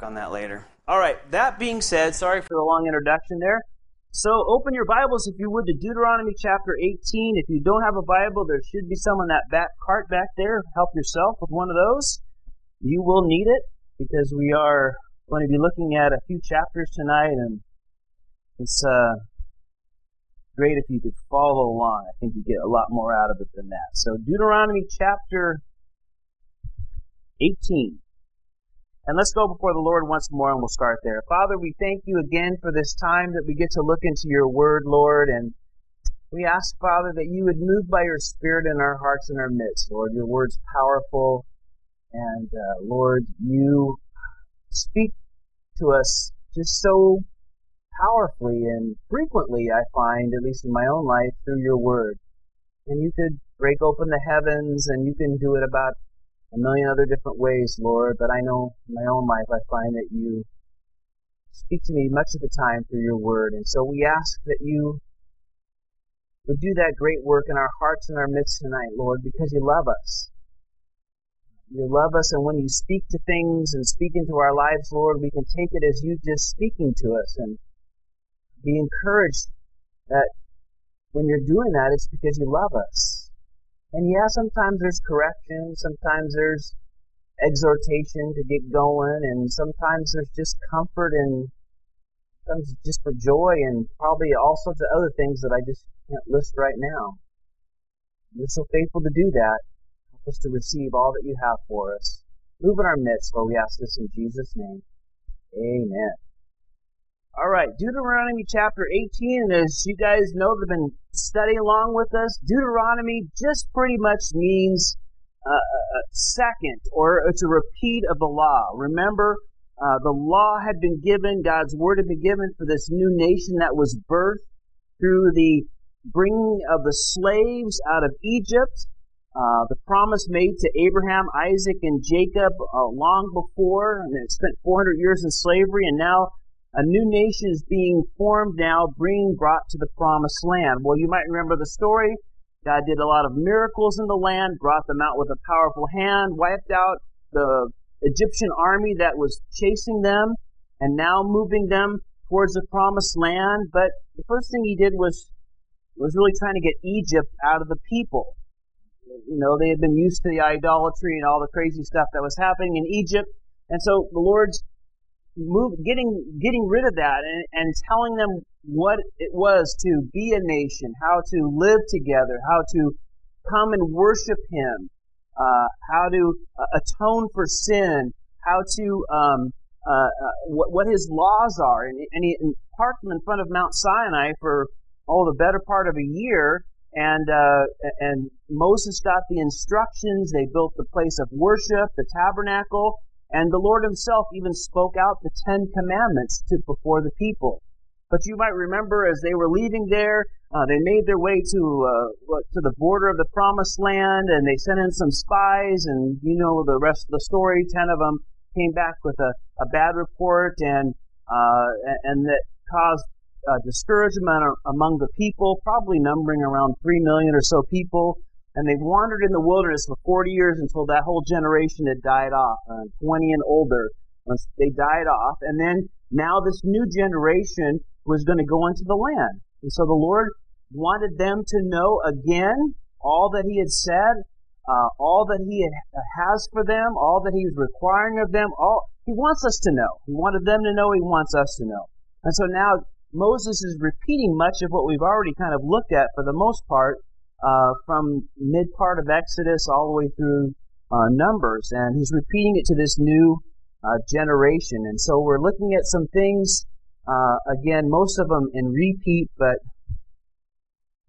work on that later. All right, that being said, sorry for the long introduction there. So open your Bibles, if you would, to Deuteronomy chapter 18. If you don't have a Bible, there should be some on that back cart back there. Help yourself with one of those. You will need it because we are going to be looking at a few chapters tonight, and it's uh, great if you could follow along. I think you get a lot more out of it than that. So Deuteronomy chapter 18. And let's go before the Lord once more and we'll start there. Father, we thank you again for this time that we get to look into your word, Lord, and we ask, Father, that you would move by your Spirit in our hearts and our midst, Lord. Your word's powerful, and uh, Lord, you speak to us just so powerfully and frequently, I find, at least in my own life, through your word. And you could break open the heavens, and you can do it about a million other different ways, Lord, but I know in my own life I find that you speak to me much of the time through your word. And so we ask that you would do that great work in our hearts and our midst tonight, Lord, because you love us. You love us, and when you speak to things and speak into our lives, Lord, we can take it as you just speaking to us and be encouraged that when you're doing that, it's because you love us. And yeah, sometimes there's correction, sometimes there's exhortation to get going, and sometimes there's just comfort and sometimes just for joy and probably all sorts of other things that I just can't list right now. You're so faithful to do that. Help us to receive all that you have for us. Move in our midst, for we ask this in Jesus' name. Amen. All right, Deuteronomy chapter 18, and as you guys know, they've been studying along with us. Deuteronomy just pretty much means uh, a second, or it's a repeat of the law. Remember, uh, the law had been given, God's word had been given for this new nation that was birthed through the bringing of the slaves out of Egypt. Uh, the promise made to Abraham, Isaac, and Jacob uh, long before, and they spent 400 years in slavery, and now a new nation is being formed now, being brought to the promised land. Well, you might remember the story. God did a lot of miracles in the land, brought them out with a powerful hand, wiped out the Egyptian army that was chasing them, and now moving them towards the promised land. But the first thing he did was was really trying to get Egypt out of the people. You know, they had been used to the idolatry and all the crazy stuff that was happening in Egypt. And so the Lord's move, getting getting rid of that and, and telling them what it was to be a nation, how to live together, how to come and worship Him, uh, how to uh, atone for sin, how to um, uh, uh what, what, His laws are, and, and He and parked them in front of Mount Sinai for oh the better part of a year. And uh, and Moses got the instructions. They built the place of worship, the tabernacle, and the Lord himself even spoke out the Ten Commandments to, before the people. But you might remember as they were leaving there, uh, they made their way to uh, to the border of the Promised Land, and they sent in some spies, and you know the rest of the story. Ten of them came back with a, a bad report, and uh, and that caused uh, discouragement among the people, probably numbering around three million or so people and they wandered in the wilderness for 40 years until that whole generation had died off, uh, 20 and older. They died off, and then now this new generation was going to go into the land. And so the Lord wanted them to know again all that He had said, uh, all that He had, has for them, all that He was requiring of them. All He wants us to know. He wanted them to know. He wants us to know. And so now Moses is repeating much of what we've already kind of looked at for the most part uh, from mid part of Exodus all the way through uh, Numbers, and he's repeating it to this new uh, generation. And so we're looking at some things uh, again, most of them in repeat, but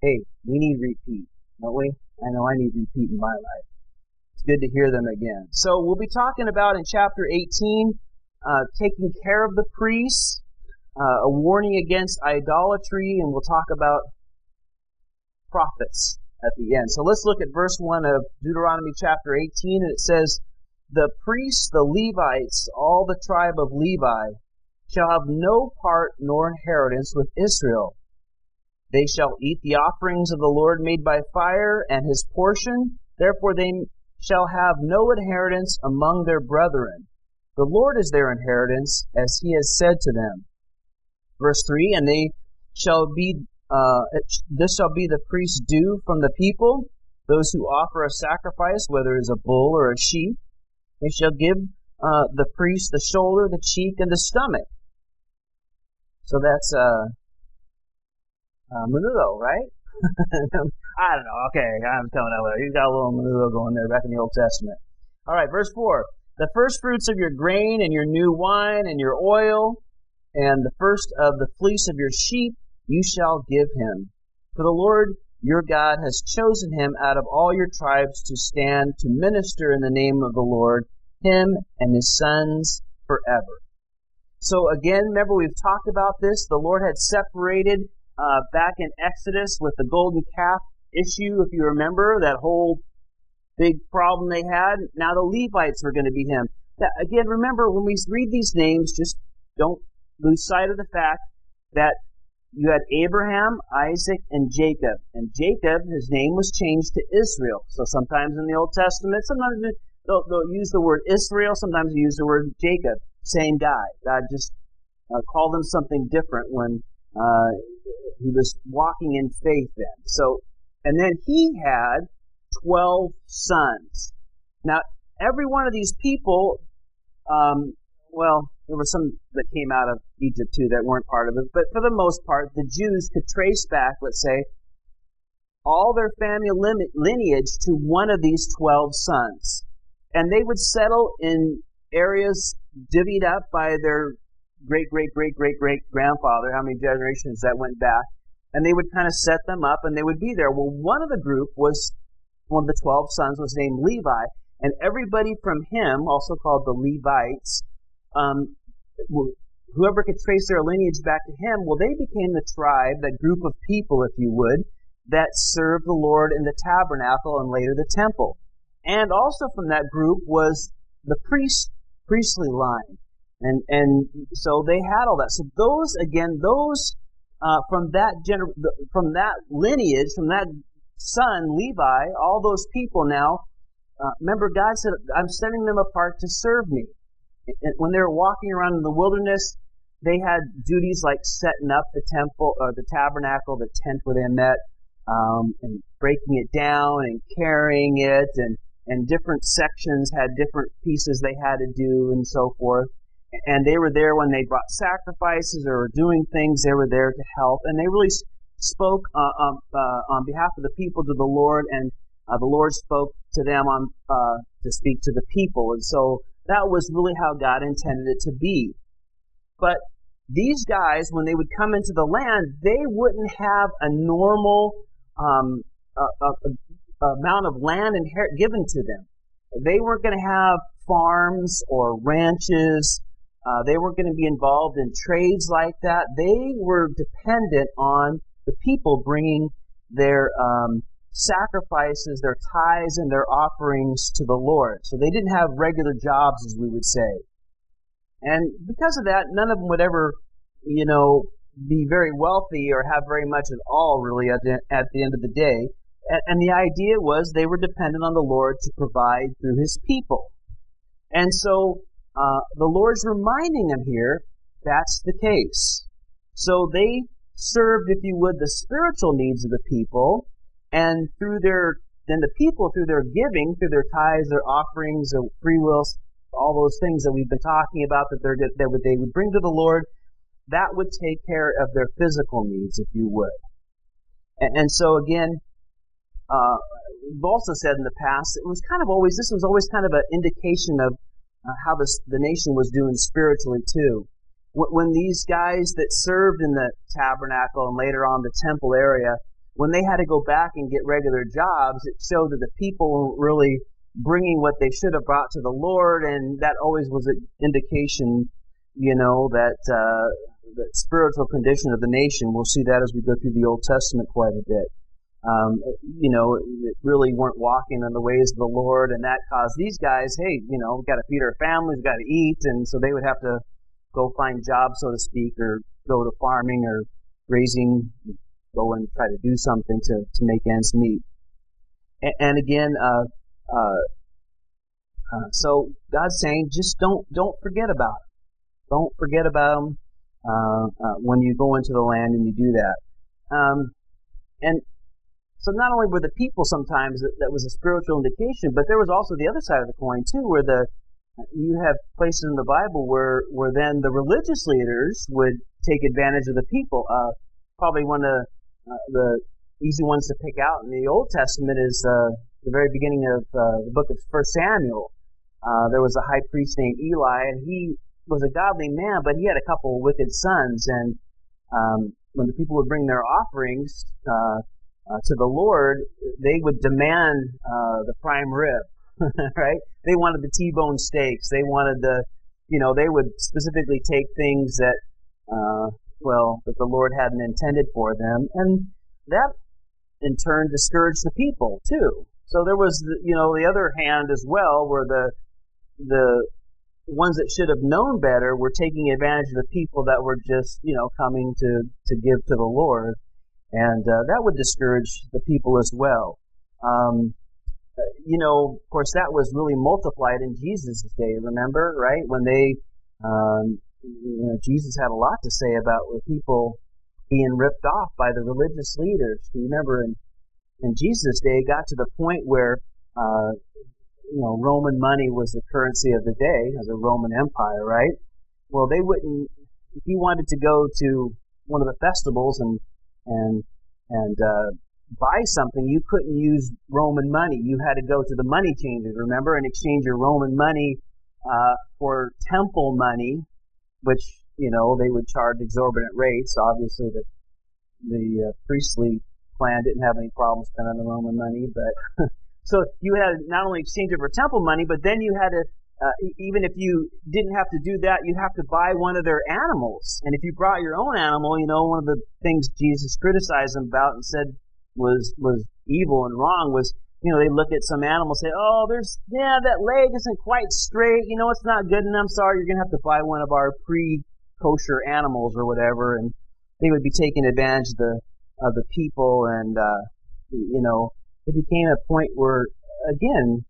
hey, we need repeat, don't we? I know I need repeat in my life. It's good to hear them again. So we'll be talking about in chapter 18, uh, taking care of the priests, uh, a warning against idolatry, and we'll talk about prophets at the end. So let's look at verse 1 of Deuteronomy chapter 18, and it says, The priests, the Levites, all the tribe of Levi, shall have no part nor inheritance with Israel. They shall eat the offerings of the Lord made by fire, and his portion. Therefore they shall have no inheritance among their brethren. The Lord is their inheritance, as he has said to them. Verse 3 And they shall be, uh, this shall be the priest's due from the people, those who offer a sacrifice, whether it is a bull or a sheep. They shall give uh, the priest the shoulder, the cheek, and the stomach. So that's uh, uh menudo, right? I don't know. Okay, I'm coming out with it. You got a little menudo going there back in the Old Testament. All right, verse four: the first fruits of your grain and your new wine and your oil, and the first of the fleece of your sheep, you shall give him. For the Lord your God has chosen him out of all your tribes to stand to minister in the name of the Lord him and his sons forever. So again, remember we've talked about this. The Lord had separated uh, back in Exodus with the golden calf issue, if you remember that whole big problem they had. Now the Levites were going to be him. That, again, remember when we read these names, just don't lose sight of the fact that you had Abraham, Isaac, and Jacob. And Jacob, his name was changed to Israel. So sometimes in the Old Testament, sometimes they'll, they'll use the word Israel, sometimes they use the word Jacob. Same guy. God just uh, called him something different when uh, he was walking in faith then. So, and then he had 12 sons. Now, every one of these people, um, well, there were some that came out of Egypt too that weren't part of it, but for the most part, the Jews could trace back, let's say, all their family lineage to one of these 12 sons. And they would settle in areas divvied up by their great great great great great grandfather, how many generations that went back, and they would kind of set them up and they would be there. Well, one of the group was one of the 12 sons was named Levi, and everybody from him, also called the Levites, um, whoever could trace their lineage back to him, well, they became the tribe, that group of people, if you would, that served the Lord in the tabernacle and later the temple. And also from that group was the priest, priestly line. And, and so they had all that. So those, again, those, uh, from that gener- from that lineage, from that son, Levi, all those people now, uh, remember God said, I'm setting them apart to serve me. When they were walking around in the wilderness, they had duties like setting up the temple or the tabernacle, the tent where they met, um, and breaking it down and carrying it and and different sections had different pieces they had to do and so forth. And they were there when they brought sacrifices or were doing things. They were there to help, and they really spoke uh, um, uh, on behalf of the people to the Lord, and uh, the Lord spoke to them on uh, to speak to the people. And so that was really how God intended it to be. But these guys, when they would come into the land, they wouldn't have a normal um, a, a, amount of land inherit, given to them. They weren't going to have farms or ranches. Uh, they weren't going to be involved in trades like that. They were dependent on the people bringing their um, sacrifices, their tithes, and their offerings to the Lord. So they didn't have regular jobs, as we would say. And because of that, none of them would ever, you know, be very wealthy or have very much at all, really, at the, at the end of the day. And the idea was they were dependent on the Lord to provide through his people. And so uh, the Lord's reminding them here that's the case. So they served, if you would, the spiritual needs of the people, and through their then the people through their giving, through their tithes, their offerings, their free wills, all those things that we've been talking about that they're that they would bring to the Lord, that would take care of their physical needs, if you would. And, and so again, uh, we've also said in the past, it was kind of always, this was always kind of an indication of uh, how this, the nation was doing spiritually too. When, when these guys that served in the tabernacle and later on the temple area, when they had to go back and get regular jobs, it showed that the people weren't really bringing what they should have brought to the Lord, and that always was an indication, you know, that uh, the spiritual condition of the nation. We'll see that as we go through the Old Testament quite a bit um, you know, it really weren't walking in the ways of the Lord, and that caused these guys, hey, you know, we've got to feed our families, we've got to eat, and so they would have to go find jobs, so to speak, or go to farming or raising, go and try to do something to, to make ends meet. And, and again, uh, uh, Uh, so God's saying, just don't don't forget about them. Don't forget about them uh, uh, when you go into the land and you do that. Um, and so not only were the people sometimes that, that was a spiritual indication, but there was also the other side of the coin too, where the you have places in the Bible where where then the religious leaders would take advantage of the people. Uh, probably one of uh, the easy ones to pick out in the Old Testament is uh, the very beginning of uh, the book of First Samuel. Uh, there was a high priest named Eli, and he was a godly man, but he had a couple of wicked sons. And um, when the people would bring their offerings uh, uh, to the Lord, they would demand uh, the prime rib, right? They wanted the T-bone steaks. They wanted the, you know, they would specifically take things that, uh, well, that the Lord hadn't intended for them, and that in turn discouraged the people too. So there was, the, you know, the other hand as well, where the the ones that should have known better were taking advantage of the people that were just, you know, coming to, to give to the Lord. And uh, that would discourage the people as well. Um, you know, of course, that was really multiplied in Jesus' day, remember, right? When they, um, you know, Jesus had a lot to say about the people being ripped off by the religious leaders. You remember in, in Jesus' day, it got to the point where uh, you know, Roman money was the currency of the day as a Roman Empire, right? Well, they wouldn't, if you wanted to go to one of the festivals and, and, and, uh, buy something, you couldn't use Roman money. You had to go to the money changers, remember, and exchange your Roman money, uh, for temple money, which, you know, they would charge exorbitant rates. Obviously, the, the uh, priestly clan didn't have any problem spending the Roman money, but So you had not only exchange it for temple money, but then you had to, uh, even if you didn't have to do that, you'd have to buy one of their animals. And if you brought your own animal, you know, one of the things Jesus criticized them about and said was, was evil and wrong was, you know, they look at some animal, say, oh, there's, yeah, that leg isn't quite straight. You know, it's not good. And I'm sorry, you're going to have to buy one of our pre-kosher animals or whatever. And they would be taking advantage of the, of the people and, uh, you know, it became a point where, again,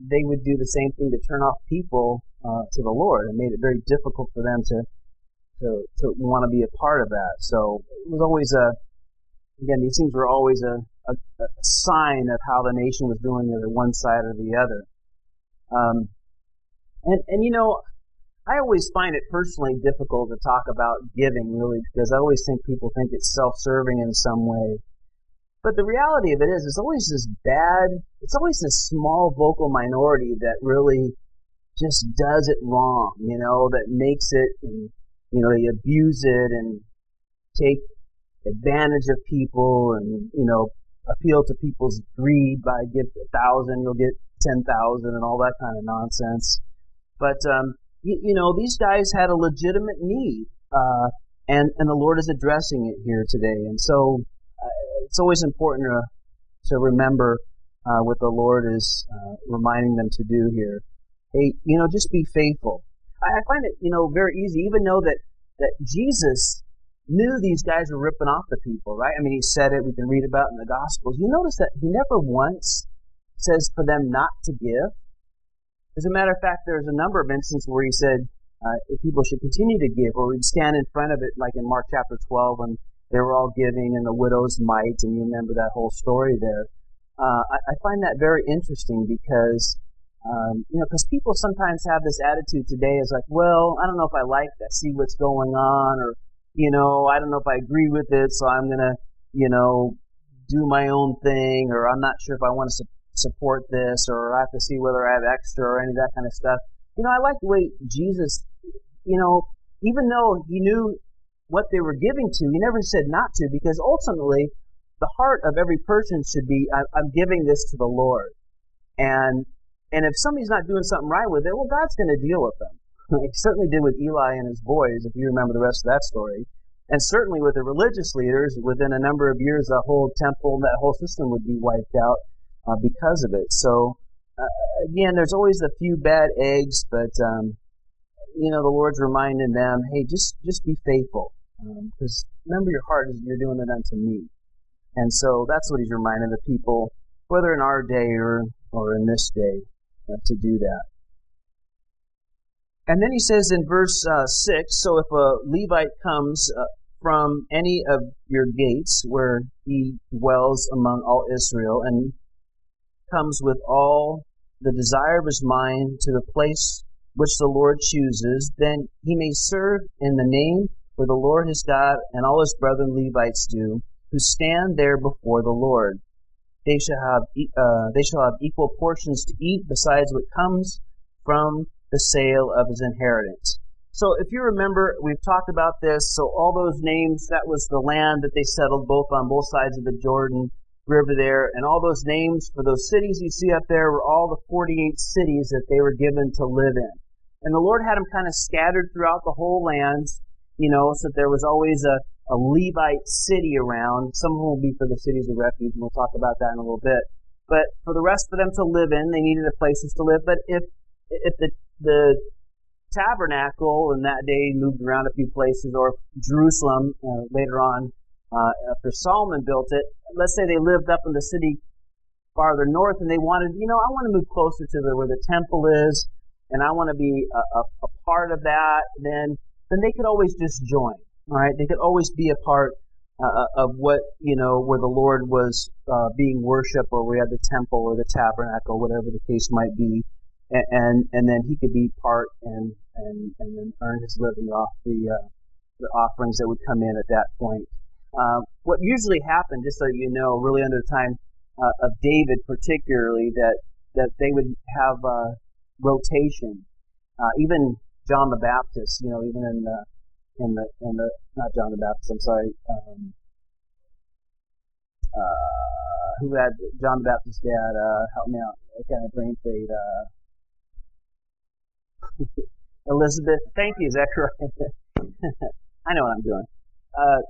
they would do the same thing to turn off people uh, to the Lord. It made it very difficult for them to to to want to be a part of that. So it was always a again these things were always a, a, a sign of how the nation was doing, either one side or the other. Um, and and you know, I always find it personally difficult to talk about giving, really, because I always think people think it's self-serving in some way. But the reality of it is, it's always this bad, it's always this small vocal minority that really just does it wrong, you know, that makes it, and, you know, they abuse it and take advantage of people and, you know, appeal to people's greed by give a thousand, you'll get ten thousand and all that kind of nonsense. But, um, you, you know, these guys had a legitimate need, uh, and, and the Lord is addressing it here today. And so, it's always important to, to remember uh, what the Lord is uh, reminding them to do here. Hey, you know, just be faithful. I, I find it, you know, very easy, even though that, that Jesus knew these guys were ripping off the people, right? I mean, he said it, we can read about in the Gospels. You notice that he never once says for them not to give. As a matter of fact, there's a number of instances where he said uh, people should continue to give, or we'd stand in front of it, like in Mark chapter 12, when they were all giving and the widow's mite, and you remember that whole story there. Uh, I, I, find that very interesting because, um, you know, because people sometimes have this attitude today is like, well, I don't know if I like that, see what's going on, or, you know, I don't know if I agree with it, so I'm going to, you know, do my own thing, or I'm not sure if I want to su- support this, or I have to see whether I have extra, or any of that kind of stuff. You know, I like the way Jesus, you know, even though he knew what they were giving to. He never said not to because ultimately the heart of every person should be, I'm giving this to the Lord. And, and if somebody's not doing something right with it, well, God's going to deal with them. He certainly did with Eli and his boys, if you remember the rest of that story. And certainly with the religious leaders, within a number of years, that whole temple, that whole system would be wiped out uh, because of it. So, uh, again, there's always a few bad eggs, but, um, you know, the Lord's reminding them, hey, just, just be faithful. Because um, remember your heart is you're doing it unto me. And so that's what he's reminding the people, whether in our day or, or in this day. uh, to do that. And then he says in verse uh, 6 So if a Levite comes uh, from any of your gates where he dwells among all Israel and comes with all the desire of his mind to the place which the Lord chooses, then he may serve in the name where the Lord his God and all his brethren Levites do, who stand there before the Lord. They shall have uh, they shall have equal portions to eat besides what comes from the sale of his inheritance. So if you remember, we've talked about this. So all those names, that was the land that they settled both on both sides of the Jordan River there. And all those names for those cities you see up there were all the 48 cities that they were given to live in. And the Lord had them kind of scattered throughout the whole lands, you know, so that there was always a, a Levite city around. Some of them will be for the cities of refuge, and we'll talk about that in a little bit. But for the rest of them to live in, they needed a places to live. But if if the the tabernacle in that day moved around a few places, or Jerusalem uh, later on uh, after Solomon built it, let's say they lived up in the city farther north and they wanted, you know, I want to move closer to the, where the temple is and I want to be a, a, a part of that, then then they could always just join. All right, they could always be a part uh, of what you know where the Lord was uh, being worshipped, or we had the temple or the tabernacle, whatever the case might be, and and, and then he could be part and and and then earn his living off the uh, the offerings that would come in at that point. Uh, what usually happened, just so you know, really under the time uh, of David, particularly, that that they would have uh, rotation. Uh, even John the Baptist, you know, even in the in the in the not John the Baptist, I'm sorry. Um, uh, who had John the Baptist dad? Uh, help me out. Kind of brain fade. Elizabeth. Thank you, Zechariah. I know what I'm doing. Uh,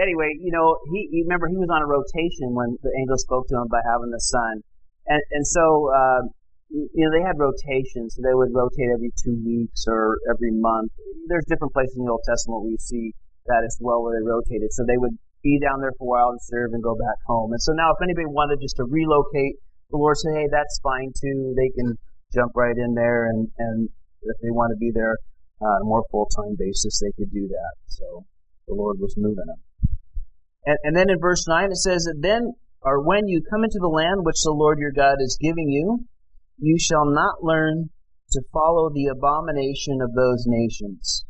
anyway, you know, he, he remember he was on a rotation when the angel spoke to him about having the son, and and so uh, you know, they had rotations, so they would rotate every two weeks or every month. There's different places in the Old Testament where you see that as well, where they rotated. So they would be down there for a while and serve and go back home. And so now, if anybody wanted just to relocate, the Lord said, "Hey, that's fine too. They can jump right in there, and and if they want to be there uh, on a more full time basis, they could do that." So the Lord was moving them. And, and then in verse nine it says that then or when you come into the land which the Lord your God is giving you you shall not learn to follow the abomination of those nations.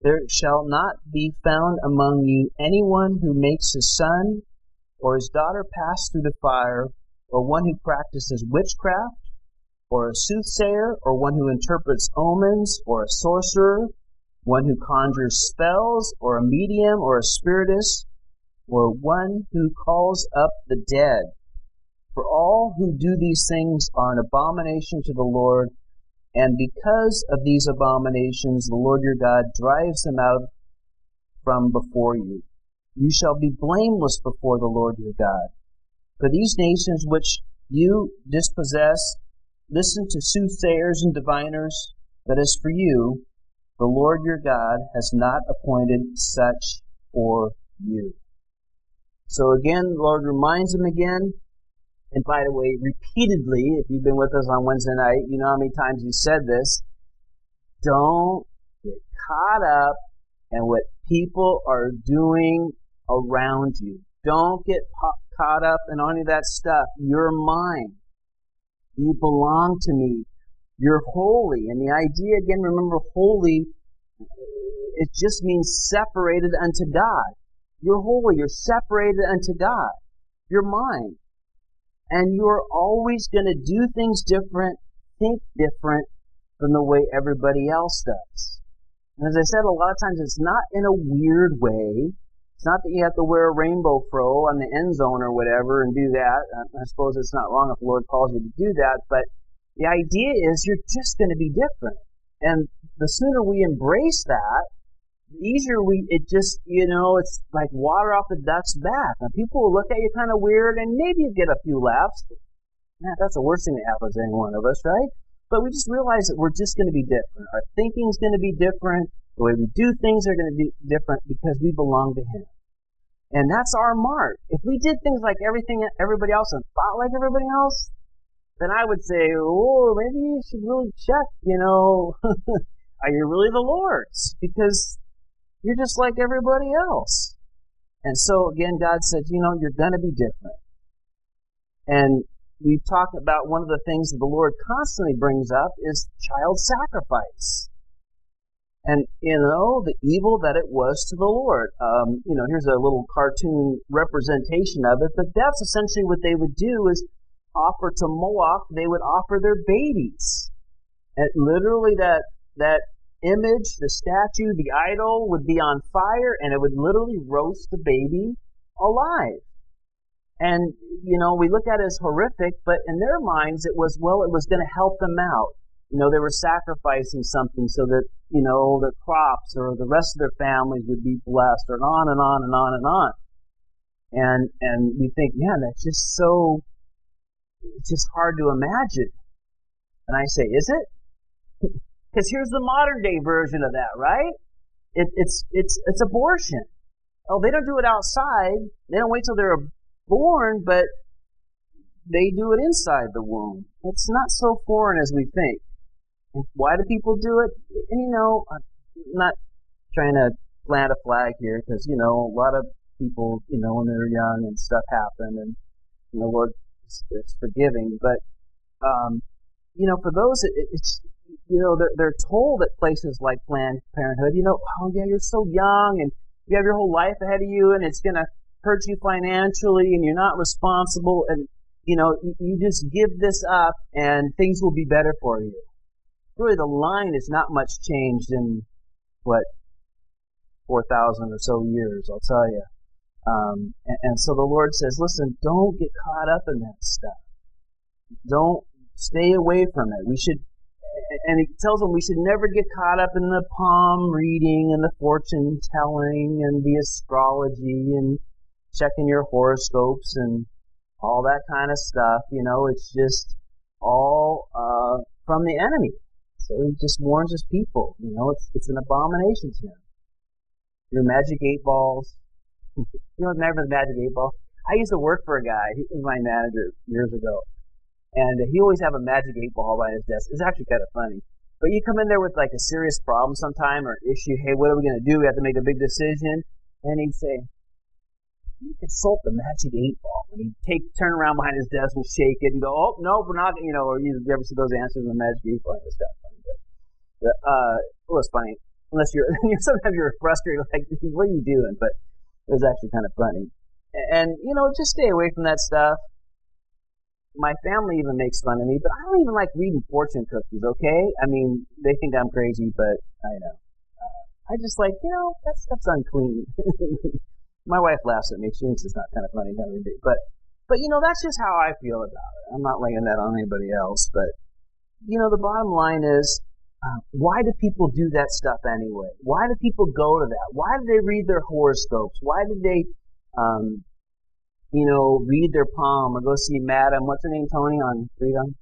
There shall not be found among you anyone who makes his son or his daughter pass through the fire, or one who practices witchcraft, or a soothsayer, or one who interprets omens, or a sorcerer, one who conjures spells, or a medium, or a spiritist, or one who calls up the dead. For all who do these things are an abomination to the Lord, and because of these abominations, the Lord your God drives them out from before you. You shall be blameless before the Lord your God. For these nations which you dispossess listen to soothsayers and diviners, but as for you, the Lord your God has not appointed such for you. So again, the Lord reminds them again and by the way, repeatedly, if you've been with us on Wednesday night, you know how many times you said this. Don't get caught up in what people are doing around you. Don't get caught up in any of that stuff. You're mine. You belong to me. You're holy. And the idea, again, remember, holy, it just means separated unto God. You're holy. You're separated unto God. You're mine and you're always going to do things different, think different than the way everybody else does. And as I said, a lot of times it's not in a weird way. It's not that you have to wear a rainbow fro on the end zone or whatever and do that. I suppose it's not wrong if the Lord calls you to do that, but the idea is you're just going to be different. And the sooner we embrace that, the easier we, it just, you know, it's like water off the duck's back. And people will look at you kind of weird and maybe you get a few laughs. Man, that's the worst thing that happens to any one of us, right? But we just realize that we're just going to be different. Our thinking is going to be different. The way we do things are going to be different because we belong to Him. And that's our mark. If we did things like everything, everybody else and thought like everybody else, then I would say, oh, maybe you should really check, you know, are you really the Lord's? Because you're just like everybody else. And so again, God said, you know, you're going to be different. And we've talked about one of the things that the Lord constantly brings up is child sacrifice. And, you know, the evil that it was to the Lord. Um, you know, here's a little cartoon representation of it, but that's essentially what they would do is offer to Moloch, they would offer their babies. And literally that, that image, the statue, the idol would be on fire and it would literally roast the baby alive. And, you know, we look at it as horrific, but in their minds it was, well, it was going to help them out. You know, they were sacrificing something so that, you know, their crops or the rest of their families would be blessed or on and on and on and on. And, and we think, man, that's just so, it's just hard to imagine. And I say, is it? Because here's the modern day version of that, right? It, it's, it's, it's abortion. Oh, they don't do it outside. They don't wait till they're born, but they do it inside the womb. It's not so foreign as we think. Why do people do it? And you know, I'm not trying to plant a flag here because, you know, a lot of people, you know, when they're young and stuff happen and, you know, Lord is, is forgiving. But, um, you know, for those, it, it's, you know, they're, they're told at places like Planned Parenthood, you know, oh yeah, you're so young and you have your whole life ahead of you and it's to hurt you financially and you're not responsible and, you know, you, you just give this up and things will be better for you. Really, the line is not much changed in, what, 4,000 or so years, I'll tell you. Um, and, and so the Lord says, listen, don't get caught up in that stuff. Don't stay away from it. We should and he tells them we should never get caught up in the palm reading and the fortune telling and the astrology and checking your horoscopes and all that kind of stuff. You know, it's just all uh, from the enemy. So he just warns his people. You know, it's it's an abomination to him. Your magic eight balls. you know, remember the magic eight ball? I used to work for a guy. He was my manager years ago and he always have a magic eight ball by his desk. It's actually kind of funny. But you come in there with like a serious problem sometime or issue. Hey, what are we going to do? We have to make a big decision. And he'd say, you consult the magic eight ball. And he'd take, turn around behind his desk and shake it and go, oh, no, we're not, you know, or you ever see those answers in the magic eight ball? It was uh, it was funny. Unless you're, sometimes you're frustrated, like, what are you doing? But it was actually kind of funny. And, you know, just stay away from that stuff my family even makes fun of me, but I don't even like reading fortune cookies, okay? I mean, they think I'm crazy, but I know. Uh, I just like, you know, that stuff's unclean. my wife laughs at me. She thinks it's not kind of funny, kind of ridiculous. But, but, you know, that's just how I feel about it. I'm not laying that on anybody else, but, you know, the bottom line is, uh, why do people do that stuff anyway? Why do people go to that? Why do they read their horoscopes? Why do they, um, you know, read their palm or go see Madam, what's her name, Tony, on Freedom?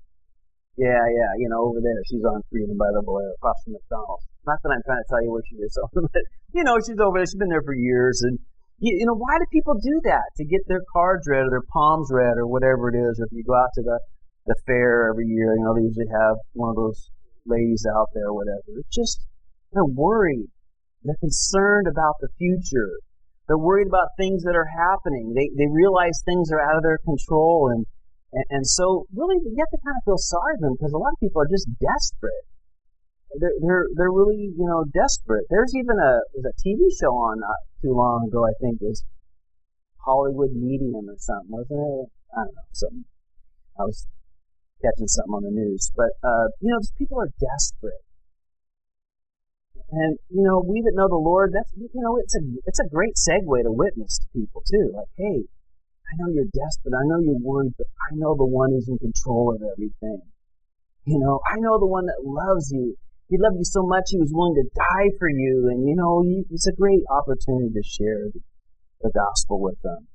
Yeah, yeah, you know, over there. She's on Freedom by the Blair, across from McDonald's. Not that I'm trying to tell you where she is, so, but, you know, she's over there. She's been there for years. And, you, you know, why do people do that? To get their cards read or their palms read or whatever it is. Or if you go out to the, the fair every year, you know, they usually have one of those ladies out there whatever. Just, they're worried. They're concerned about the future. They're worried about things that are happening. They, they realize things are out of their control. And, and, and so really you have to kind of feel sorry for them because a lot of people are just desperate. They're, they're, they're really, you know, desperate. There's even a, was a TV show on not too long ago, I think, it was Hollywood Medium or something, wasn't it? I don't know, something. I was catching something on the news. But, uh, you know, these people are desperate. And you know, we that know the Lord, that's you know, it's a it's a great segue to witness to people too. Like, hey, I know you're desperate, I know you're worried, but I know the one who's in control of everything. You know, I know the one that loves you. He loved you so much, he was willing to die for you. And you know, you, it's a great opportunity to share the, the gospel with them.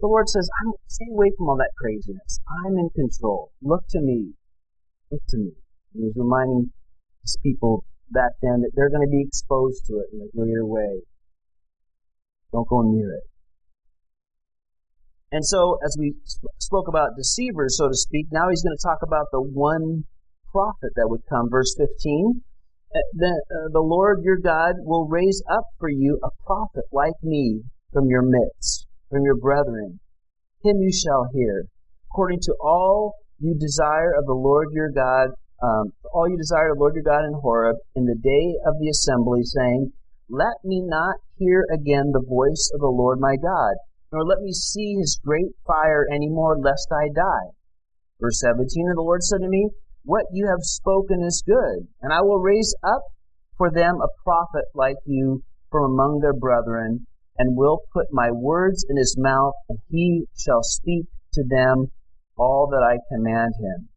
The Lord says, I'm, stay away from all that craziness. I'm in control. Look to me. Look to me. And he's reminding his people back then that they're going to be exposed to it in a greater way. Don't go near it. And so, as we sp- spoke about deceivers, so to speak, now he's going to talk about the one prophet that would come. Verse 15. Uh, the, uh, the Lord your God will raise up for you a prophet like me from your midst, from your brethren. Him you shall hear. According to all you desire of the Lord your God, um, all you desire of the Lord your God in Horeb, in the day of the assembly, saying, Let me not hear again the voice of the Lord my God, nor let me see his great fire any more, lest I die. Verse 17, And the Lord said to me, what you have spoken is good, and I will raise up for them a prophet like you from among their brethren, and will put my words in his mouth, and he shall speak to them all that I command him.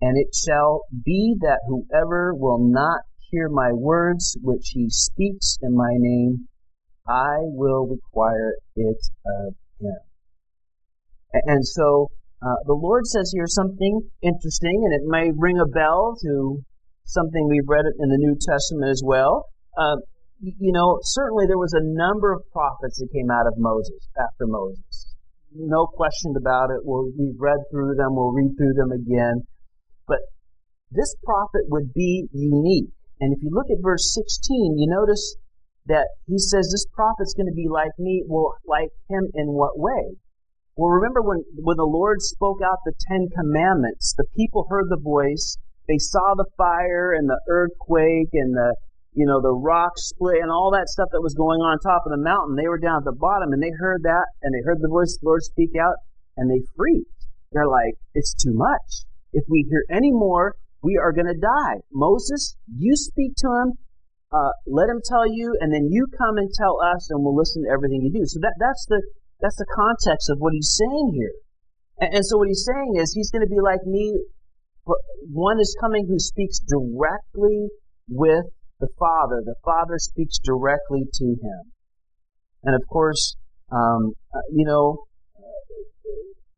And it shall be that whoever will not hear my words which he speaks in my name, I will require it of him. And so uh, the Lord says here something interesting, and it may ring a bell to something we've read in the New Testament as well. Uh, you know, certainly there was a number of prophets that came out of Moses, after Moses. No question about it. We'll, we've read through them, we'll read through them again. But this prophet would be unique. And if you look at verse 16, you notice that he says this prophet's going to be like me. Well, like him in what way? Well, remember when, when the Lord spoke out the Ten Commandments, the people heard the voice, they saw the fire and the earthquake and the, you know, the rock split and all that stuff that was going on, top of the mountain. They were down at the bottom and they heard that and they heard the voice of the Lord speak out and they freaked. They're like, it's too much. If we hear any more, we are going to die. Moses, you speak to him, uh, let him tell you, and then you come and tell us, and we'll listen to everything you do. So that that's the that's the context of what he's saying here. And, and so what he's saying is he's going to be like me. One is coming who speaks directly with the Father. The Father speaks directly to him. And of course, um, uh, you know,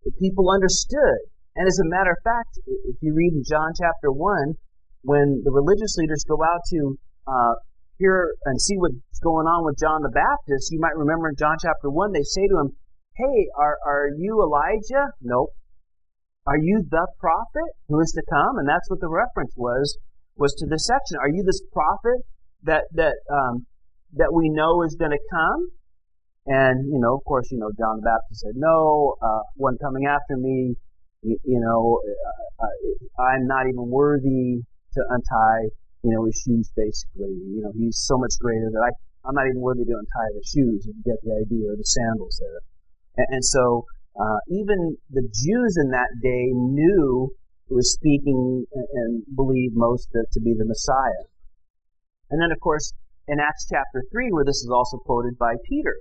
the people understood. And as a matter of fact, if you read in John chapter 1, when the religious leaders go out to uh, hear and see what's going on with John the Baptist, you might remember in John chapter 1, they say to him, Hey, are, are you Elijah? Nope. Are you the prophet who is to come? And that's what the reference was, was to this section. Are you this prophet that, that, um, that we know is going to come? And, you know, of course, you know, John the Baptist said, no, uh, one coming after me, you, you know, uh, uh, I'm not even worthy to untie you know, his shoes basically. You know, he's so much greater that I, I'm not even worthy to untie the shoes, if you get the idea, or the sandals there. And, and so, uh, even the Jews in that day knew was speaking and believed most to, be the Messiah. And then, of course, in Acts chapter 3, where this is also quoted by Peter,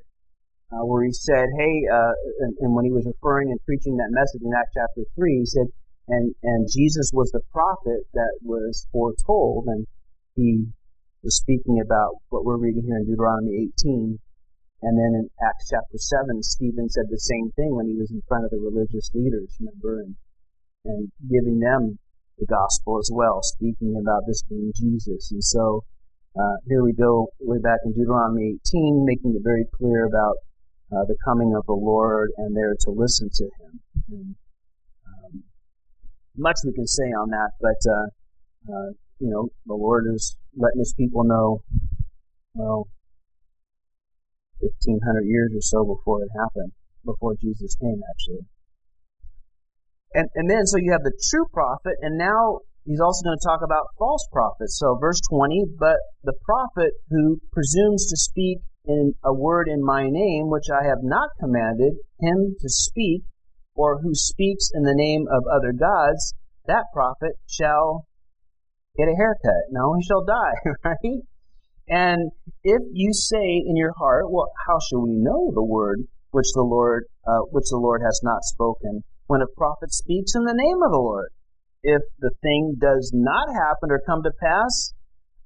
uh, where he said, hey, uh, and, and, when he was referring and preaching that message in Acts chapter 3, he said, and and Jesus was the prophet that was foretold, and he was speaking about what we're reading here in Deuteronomy 18. And then in Acts chapter 7, Stephen said the same thing when he was in front of the religious leaders, remember, and, and giving them the gospel as well, speaking about this being Jesus. And so uh, here we go way back in Deuteronomy 18, making it very clear about uh, the coming of the Lord and there to listen to him. And, much we can say on that, but uh, uh, you know, the Lord is letting His people know. Well, fifteen hundred years or so before it happened, before Jesus came, actually. And and then so you have the true prophet, and now he's also going to talk about false prophets. So verse twenty, but the prophet who presumes to speak in a word in my name, which I have not commanded him to speak, or who speaks in the name of other gods, that prophet shall get a haircut. No, he shall die, right? And if you say in your heart, well, how shall we know the word which the Lord, uh, which the Lord has not spoken? When a prophet speaks in the name of the Lord, if the thing does not happen or come to pass,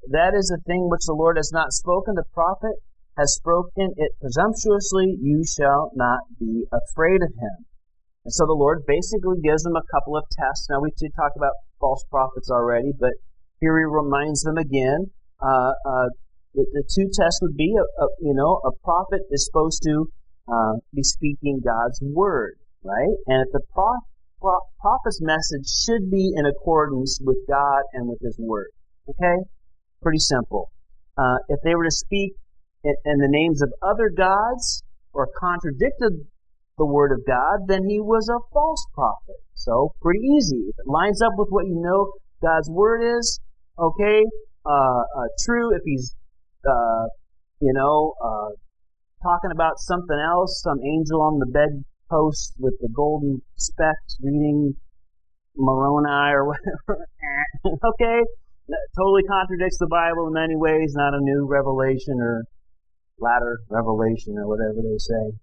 that is a thing which the Lord has not spoken. The prophet has spoken it presumptuously. You shall not be afraid of him. And so the Lord basically gives them a couple of tests. Now, we did talk about false prophets already, but here he reminds them again. Uh, uh, the, the, two tests would be, a, a, you know, a prophet is supposed to uh, be speaking God's word, right? And if the pro- pro- prophet's message should be in accordance with God and with His word. Okay, pretty simple. Uh, if they were to speak in, in the names of other gods or contradicted the word of God, then he was a false prophet. So pretty easy. If it lines up with what you know God's word is, okay, uh, uh, true. If he's, uh, you know, uh, talking about something else, some angel on the bedpost with the golden specks reading Moroni or whatever, okay, that totally contradicts the Bible in many ways. Not a new revelation or latter revelation or whatever they say.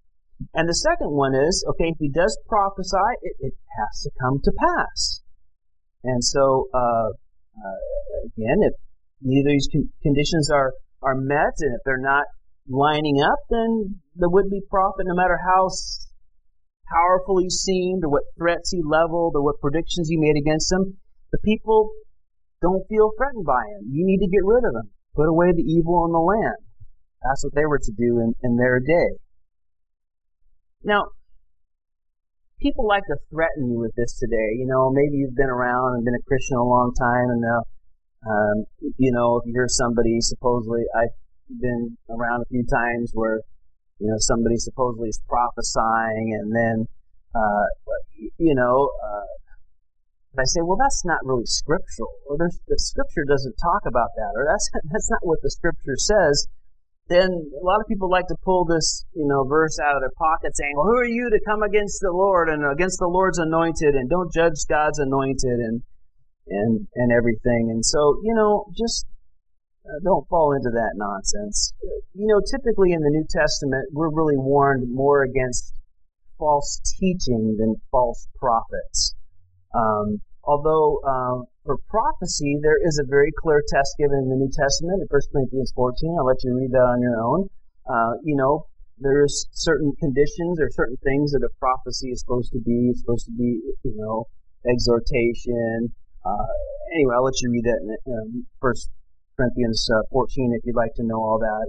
And the second one is, okay, if he does prophesy, it, it has to come to pass. And so, uh, uh, again, if neither of these con- conditions are, are met, and if they're not lining up, then the would-be prophet, no matter how powerful he seemed, or what threats he leveled, or what predictions he made against him, the people don't feel threatened by him. You need to get rid of him. Put away the evil in the land. That's what they were to do in, in their day. Now, people like to threaten you with this today. You know, maybe you've been around and been a Christian a long time, and um, you know, if you hear somebody supposedly, I've been around a few times where, you know, somebody supposedly is prophesying, and then, uh, you know, uh, I say, well, that's not really scriptural, or the scripture doesn't talk about that, or that's that's not what the scripture says then a lot of people like to pull this, you know, verse out of their pocket saying, well, who are you to come against the Lord and against the Lord's anointed and don't judge God's anointed and, and, and everything. And so, you know, just don't fall into that nonsense. You know, typically in the New Testament, we're really warned more against false teaching than false prophets. Um, although uh, for prophecy, there is a very clear test given in the New Testament in 1 Corinthians 14. I'll let you read that on your own. Uh, you know, there's certain conditions or certain things that a prophecy is supposed to be. It's supposed to be, you know, exhortation. Uh, anyway, I'll let you read that in um, 1 Corinthians uh, 14 if you'd like to know all that.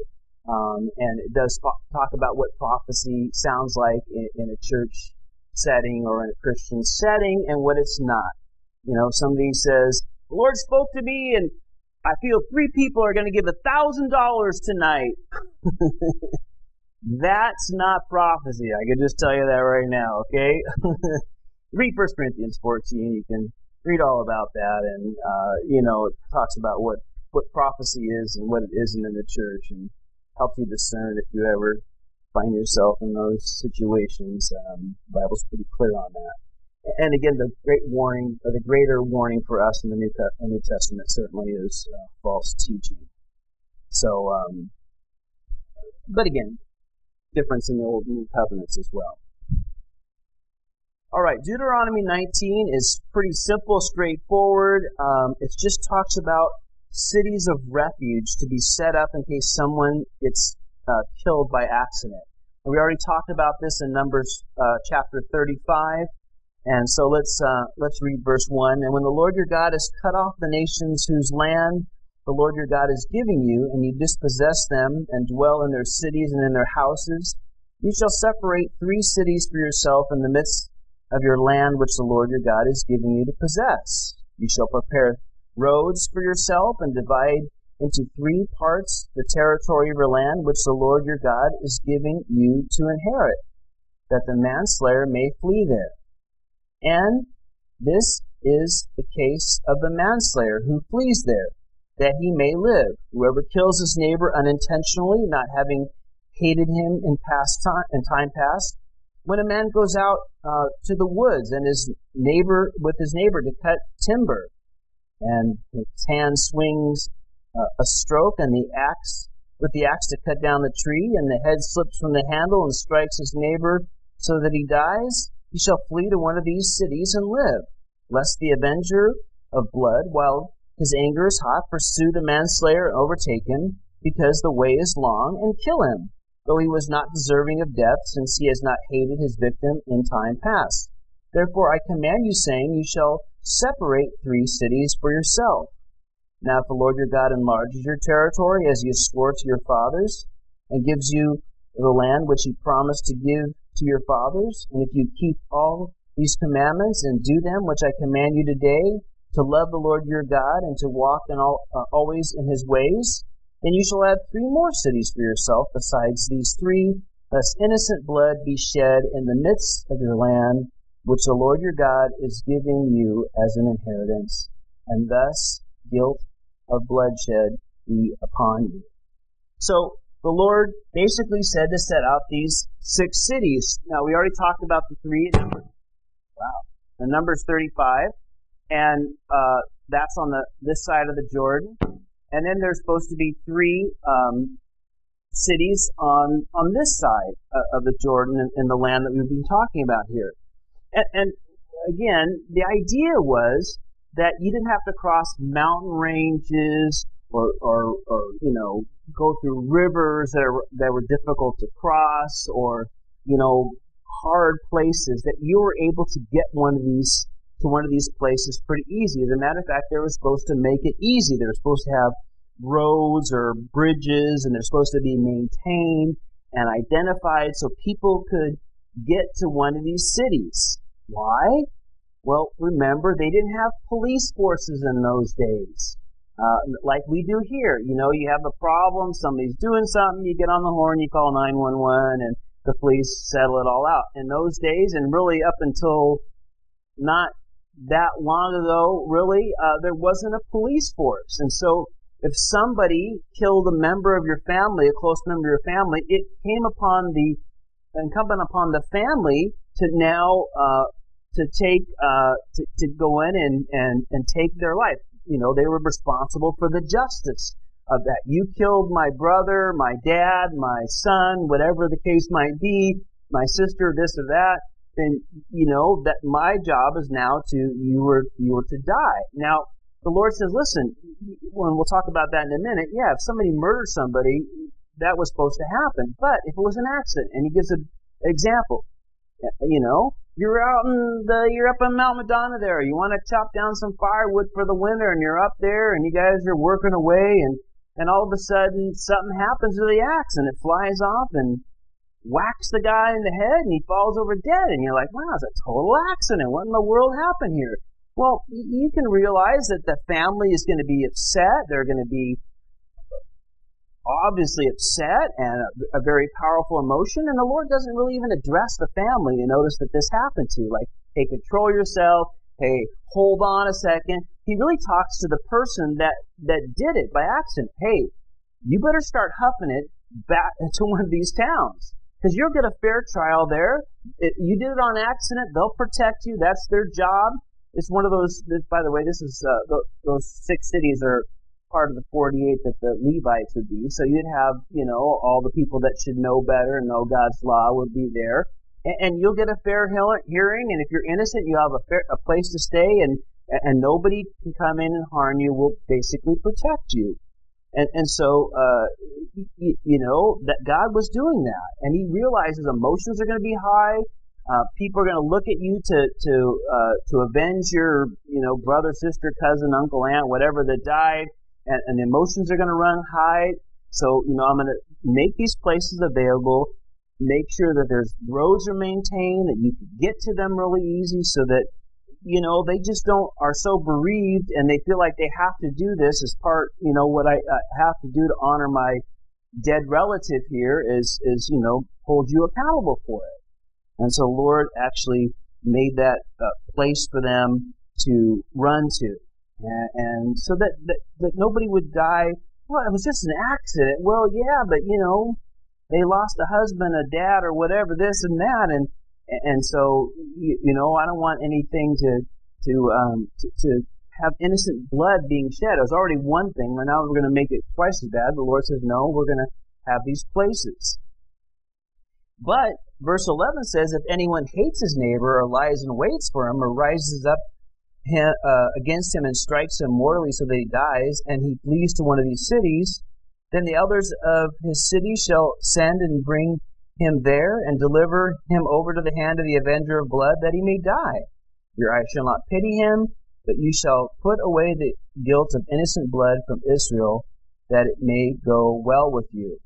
Um, and it does talk about what prophecy sounds like in, in a church setting or in a Christian setting and what it's not. You know, somebody says, the Lord spoke to me and I feel three people are going to give a thousand dollars tonight. That's not prophecy. I can just tell you that right now, okay? read 1 Corinthians 14. You can read all about that. And, uh, you know, it talks about what, what prophecy is and what it isn't in the church and helps you discern if you ever find yourself in those situations. Um, the Bible's pretty clear on that and again, the great warning, or the greater warning for us in the New, New Testament certainly is uh, false teaching. So, um, but again, difference in the Old and New Covenants as well. All right, Deuteronomy 19 is pretty simple, straightforward. Um, it just talks about cities of refuge to be set up in case someone gets uh, killed by accident. And we already talked about this in Numbers uh, chapter 35. And so let's uh, let's read verse one. And when the Lord your God has cut off the nations whose land the Lord your God is giving you, and you dispossess them and dwell in their cities and in their houses, you shall separate three cities for yourself in the midst of your land which the Lord your God is giving you to possess. You shall prepare roads for yourself and divide into three parts the territory of your land which the Lord your God is giving you to inherit, that the manslayer may flee there. And this is the case of the manslayer who flees there, that he may live. Whoever kills his neighbor unintentionally, not having hated him in past time, in time past, when a man goes out uh, to the woods and his neighbor with his neighbor to cut timber, and his hand swings uh, a stroke and the axe with the axe to cut down the tree, and the head slips from the handle and strikes his neighbor so that he dies, he shall flee to one of these cities and live, lest the avenger of blood, while his anger is hot, pursue the manslayer and overtake him, because the way is long, and kill him, though he was not deserving of death, since he has not hated his victim in time past. Therefore I command you, saying, You shall separate three cities for yourself. Now if the Lord your God enlarges your territory, as you swore to your fathers, and gives you the land which he promised to give to your fathers, and if you keep all these commandments and do them which I command you today, to love the Lord your God and to walk in all, uh, always in his ways, then you shall have three more cities for yourself besides these three, lest innocent blood be shed in the midst of your land, which the Lord your God is giving you as an inheritance, and thus guilt of bloodshed be upon you. So the Lord basically said to set out these six cities. Now we already talked about the three numbers. Wow. The number's 35, and uh, that's on the this side of the Jordan. And then there's supposed to be three um, cities on on this side uh, of the Jordan in, in, the land that we've been talking about here. And, and again, the idea was that you didn't have to cross mountain ranges or, or, or you know go through rivers that are that were difficult to cross or you know hard places that you were able to get one of these to one of these places pretty easy. As a matter of fact, they were supposed to make it easy. They were supposed to have roads or bridges and they're supposed to be maintained and identified so people could get to one of these cities. Why? Well, remember, they didn't have police forces in those days. Uh, like we do here. You know, you have a problem, somebody's doing something, you get on the horn, you call 911, and the police settle it all out. In those days, and really up until not that long ago, really, uh, there wasn't a police force. And so if somebody killed a member of your family, a close member of your family, it came upon the incumbent upon the family to now uh, to take uh, to, to go in and, and and take their life. You know, they were responsible for the justice of that. You killed my brother, my dad, my son, whatever the case might be, my sister, this or that. Then you know that my job is now to you were you were to die. Now the Lord says, listen, when we'll talk about that in a minute, yeah, if somebody murders somebody, that was supposed to happen. But if it was an accident, and he gives an example, you know, you're out in the, you're up in Mount Madonna there, you want to chop down some firewood for the winter, and you're up there, and you guys are working away, and, and all of a sudden something happens to the axe, and it flies off, and whacks the guy in the head, and he falls over dead, and you're like, wow, it's a total accident. What in the world happened here? Well, you can realize that the family is going to be upset. They're going to be obviously upset and a, a, very powerful emotion. And the Lord doesn't really even address the family you notice that this happened to. Like, hey, control yourself. Hey, hold on a second. He really talks to the person that, that did it by accident. Hey, you better start huffing it back to one of these towns. Because you'll get a fair trial there. It, you did it on accident. They'll protect you. That's their job it's one of those. By the way, this is uh, those six cities are part of the 48 that the Levites would be. So you'd have, you know, all the people that should know better and know God's law would be there, and, and you'll get a fair hearing. And if you're innocent, you have a fair a place to stay, and and nobody can come in and harm you. We'll basically protect you. And and so uh, you, you know that God was doing that, and He realizes emotions are going to be high. Uh, people are going to look at you to to uh, to avenge your you know brother, sister, cousin, uncle, aunt, whatever that died, and, and emotions are going to run high. So you know I'm going to make these places available, make sure that there's roads are maintained, that you can get to them really easy, so that you know they just don't are so bereaved and they feel like they have to do this as part you know what I uh, have to do to honor my dead relative here is is you know hold you accountable for it. And so Lord actually made that uh, place for them to run to. And, and so that, that, that nobody would die. Well, it was just an accident. Well, yeah, but you know, they lost a husband, a dad, or whatever, this and that, and and so you, you know, I don't want anything to to um to, to have innocent blood being shed. It was already one thing, and now we're going to make it twice as bad. The Lord says, no, we're going to have these places. But verse 11 says, if anyone hates his neighbor or lies and waits for him or rises up uh, against him and strikes him mortally so that he dies, and he flees to one of these cities, then the elders of his city shall send and bring him there and deliver him over to the hand of the avenger of blood that he may die. Your eyes shall not pity him, but you shall put away the guilt of innocent blood from Israel, that it may go well with you.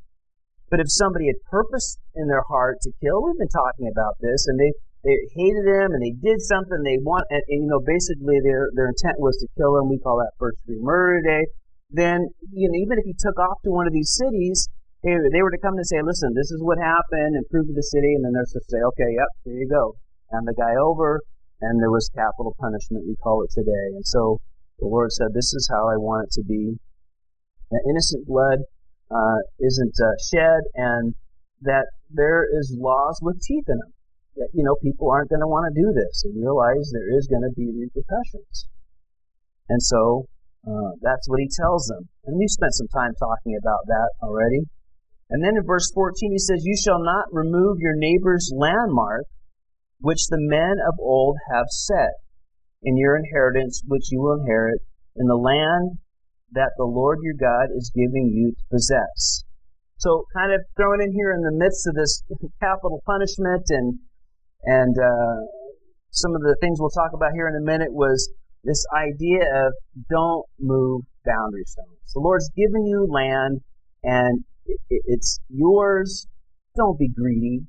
But if somebody had purpose in their heart to kill, we've been talking about this, and they, they hated him and they did something they want, and, and you know, basically their, their intent was to kill him. We call that first degree murder today. Then, you know, even if he took off to one of these cities, hey, they were to come and say, listen, this is what happened and prove to the city, and then they're to say, okay, yep, here you go. and the guy over, and there was capital punishment, we call it today. And so the Lord said, this is how I want it to be. That innocent blood uh, isn't uh, shed, and that there is laws with teeth in them. That, you know, people aren't going to want to do this and realize there is going to be repercussions. And so uh, that's what he tells them. And we've spent some time talking about that already. And then in verse 14 he says, You shall not remove your neighbor's landmark, which the men of old have set in your inheritance, which you will inherit in the land that the Lord your God is giving you to possess. So, kind of thrown in here in the midst of this capital punishment and and uh, some of the things we'll talk about here in a minute was this idea of don't move boundary stones. The Lord's given you land, and it's yours. Don't be greedy.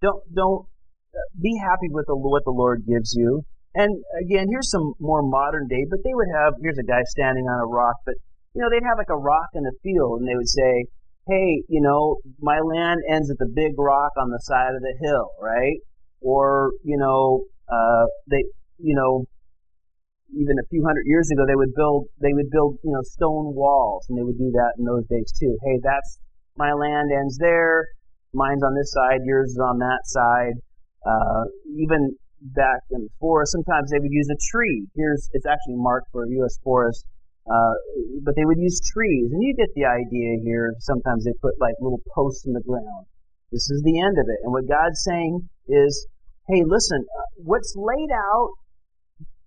Don't don't uh, be happy with the, what the Lord gives you. And again, here's some more modern day, but they would have here's a guy standing on a rock, but you know they'd have like a rock in the field, and they would say, "Hey, you know, my land ends at the big rock on the side of the hill, right?" Or you know, uh, they, you know, even a few hundred years ago, they would build they would build you know stone walls, and they would do that in those days too. Hey, that's my land ends there. Mine's on this side. Yours is on that side. Uh, even back in the forest, sometimes they would use a tree. Here's it's actually marked for a U.S. forest, uh, but they would use trees, and you get the idea here. Sometimes they put like little posts in the ground. This is the end of it, and what God's saying is, hey, listen, uh, what's laid out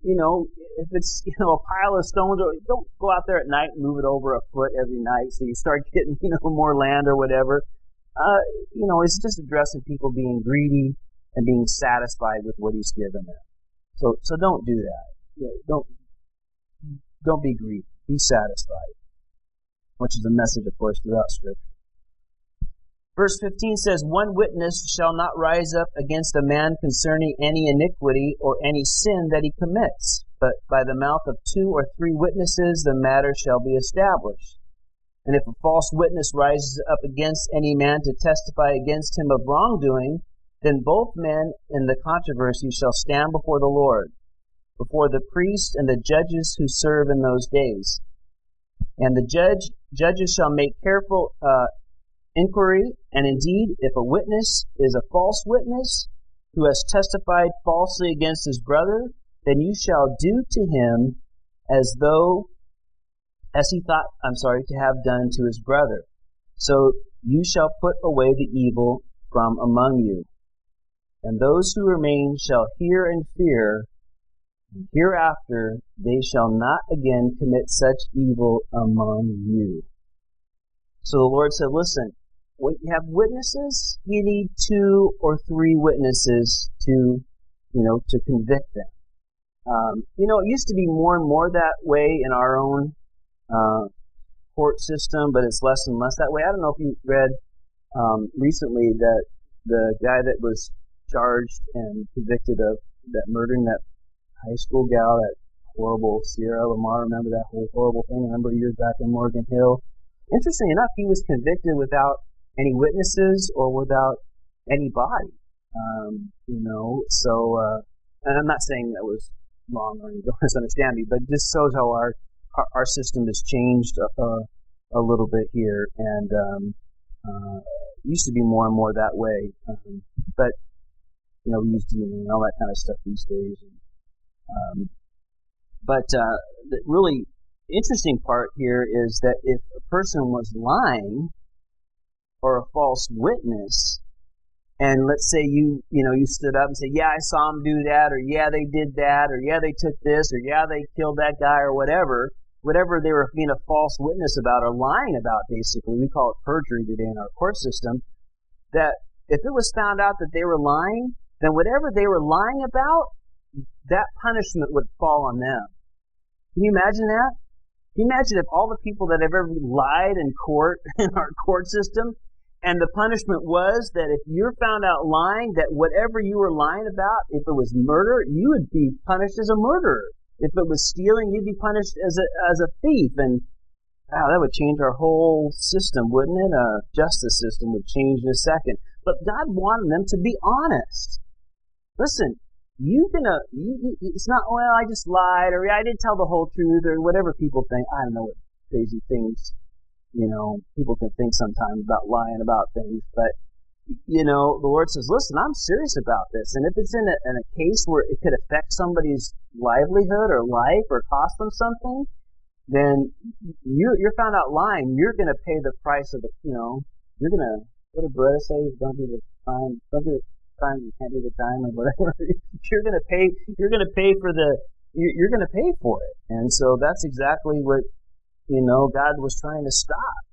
you know, if it's, you know, a pile of stones, or don't go out there at night and move it over a foot every night so you start getting, you know, more land or whatever. Uh, you know, it's just addressing people being greedy and being satisfied with what he's given them. So, so don't do that. You know, don't, don't be greedy. Be satisfied. Which is a message, of course, throughout scripture. Verse 15 says, One witness shall not rise up against a man concerning any iniquity or any sin that he commits, but by the mouth of two or three witnesses the matter shall be established. And if a false witness rises up against any man to testify against him of wrongdoing, then both men in the controversy shall stand before the Lord, before the priest and the judges who serve in those days. And the judge judges shall make careful uh, inquiry, and indeed, if a witness is a false witness who has testified falsely against his brother, then you shall do to him as though as he thought, I'm sorry, to have done to his brother. So you shall put away the evil from among you. And those who remain shall hear and fear, hereafter they shall not again commit such evil among you. So the Lord said, listen, when you have witnesses, you need two or three witnesses to, you know, to convict them. Um, you know, it used to be more and more that way in our own uh, court system, but it's less and less that way. I don't know if you read um, recently that the guy that was charged and convicted of that murdering that high school gal, that horrible Sierra Lamar. Remember that whole horrible thing a number of years back in Morgan Hill? Interesting enough, he was convicted without any witnesses or without any body. Um, you know, so, uh, and I'm not saying that was wrong or you don't misunderstand me, but it just shows how our, our, our system has changed a, a, a, little bit here and, um, uh, used to be more and more that way. Um, but, you know, we use DNA and all that kind of stuff these days. And, um, but, uh, the really interesting part here is that if a person was lying, or a false witness, and let's say you, you know, you stood up and said, yeah, I saw them do that, or yeah, they did that, or yeah, they took this, or yeah, they killed that guy, or whatever, whatever they were being a false witness about or lying about, basically, we call it perjury today in our court system, that if it was found out that they were lying, then whatever they were lying about, that punishment would fall on them. Can you imagine that? Can you imagine if all the people that have ever lied in court, in our court system, And the punishment was that if you're found out lying, that whatever you were lying about, if it was murder, you would be punished as a murderer. If it was stealing, you'd be punished as a as a thief. And wow, that would change our whole system, wouldn't it? Our justice system would change in a second. But God wanted them to be honest. Listen, you uh, you, it's not, well, I just lied, or I didn't tell the whole truth, or whatever people think. I don't know what crazy things, you know, people can think sometimes about lying about things, but, you know, the Lord says, listen, I'm serious about this. And if it's in a, in a case where it could affect somebody's livelihood or life or cost them something, then you, you're found out lying. You're going to pay the price of the, you know, you're going to, what did Baretta say? Don't do the crime, don't do the time you can't do the time or whatever. you're going to pay. You're going to pay for the. You're going to pay for it, and so that's exactly what you know God was trying to stop.